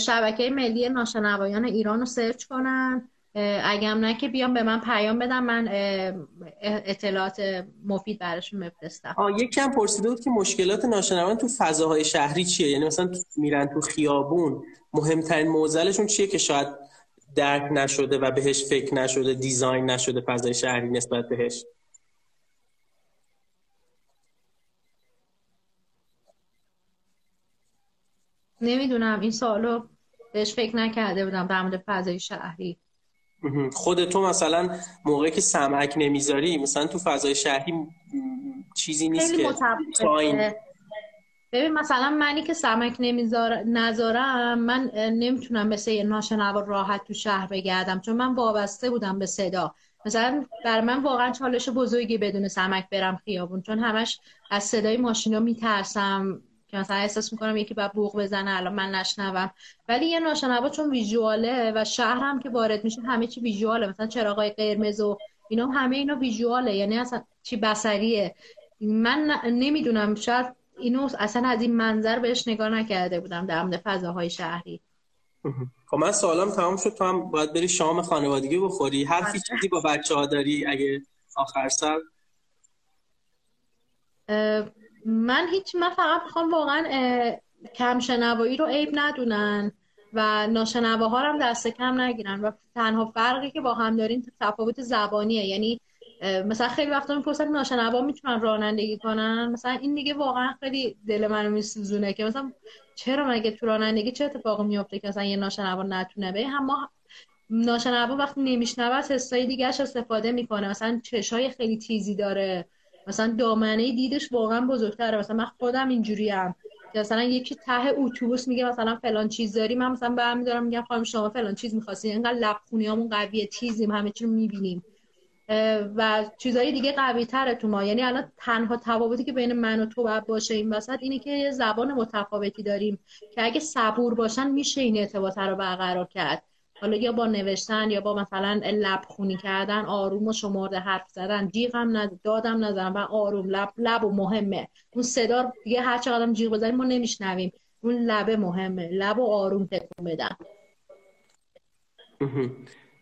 شبکه ملی ناشنوایان ایران رو سرچ کنن. اگه نه که بیام به من پیام بدم من اطلاعات مفید براشون بفرستم. یکی هم پرسیده بود که مشکلات ناشنوان تو فضاهای شهری چیه؟ یعنی مثلا میرن تو خیابون مهمترین موزلشون چیه که شاید درک نشده و بهش فکر نشده دیزاین نشده فضای شهری نسبت بهش؟ نمی‌دونم این سوالو بهش فکر نکرده بودم در مورد فضای شهری. خود تو مثلا موقعی که سمک نمی‌ذاری مثلا تو فضای شهری چیزی نیست که تاین ببین مثلا منی که سمک نمیذار نذارم من نمی‌تونم مثل یه ناشنوا راحت تو شهر بگردم چون من وابسته بودم به صدا. مثلا بر من واقعا چالش بزرگی بدون سمک برم خیابون چون همش از صدای ماشینا میترسم. که مثلا احساس می‌کنم یکی باید بوق بزنه الان من نشنوم. ولی یه ناشنوا چون ویژواله و شهر هم که وارد میشه همه چی ویژواله. مثلا چراغای قرمز و اینا همه اینا ویژواله. یعنی اصلا چی بصریه. من نمی‌دونم. شاید اینو اصلا از این منظر بهش نگاه نکرده بودم در مورد فضاهای شهری. خب من سوالم تمام شد. تو هم باید بری شام خانوادگی بخوری. حرفی بله. چیزی با بچه ها داری اگه آخر سر من هیچ من فقط می‌خوام واقعا کمشنوایی رو عیب ندونن و ناشنواها هم دست کم نگیرن و تنها فرقی که با هم دارین تفاوت زبانیه. یعنی مثلا خیلی وقتا می‌پرسن ناشنوا می‌تونن رانندگی کنن؟ مثلا این دیگه واقعا خیلی دل منو میسوزونه که مثلا چرا مگه تو رانندگی چه اتفاقی میفته که مثلا یه ناشنوا نتونه به هم ما ناشنوا وقتی نمیشنوه حسای دیگهش استفاده می‌کنه. مثلا چشای خیلی تیزی داره. مثلا دامنه دیدش واقعا بزرگتره. مثلا من خودم اینجوریم. مثلا یکی ته اتوبوس میگه مثلا فلان چیز داری من مثلا برمی دارم میگم خانم شما فلان چیز می‌خواستی. اینقدر لبخونیامون قویه تیزیم همه چی رو می‌بینیم. و چیزهای دیگه قوی تره تو ما. یعنی الان تنها تفاوتی که بین من و تو باید باشه این وسط اینه که یه زبان متفاوتی داریم که اگه صبور باشن میشه این ارتباط رو برقرار کرد. حالا یا با نوشتن یا با مثلا لب خونی کردن آروم و شمرده حرف زدن. جیغم ند... دادم نزدم و آروم لب لب و مهمه. اون صدا دیگه هر چقدر جیغ بزنیم ما نمیشنویم. اون لبه مهمه. لب و آروم تکون بدن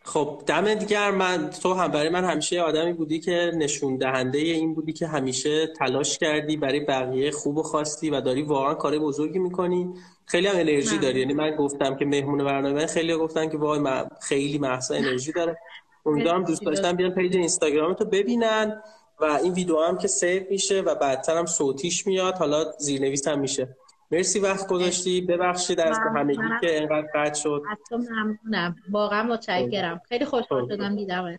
خب دمت گرم تو هم برای من همیشه آدمی بودی که نشون دهنده این بودی که همیشه تلاش کردی برای بقیه خوب و خواستی و داری واقعا کار بزرگی می‌کنی. خیلی هم انرژی داری. یعنی من گفتم که مهمون برنامه خیلی گفتن که وای خیلی محسا انرژی داره. امیدوارم دوست داشتم بیان page اینستاگرام تو ببینن و این ویدیو هم که save میشه و بعدتر هم صوتیش میاد. حالا زیرنویس هم میشه. مرسی وقت گذاشتی. ببخشید از همگی که اینقدر قطع شد. ممنونم. واقعا متشکرم. خیلی. خوشحال شدم دیدم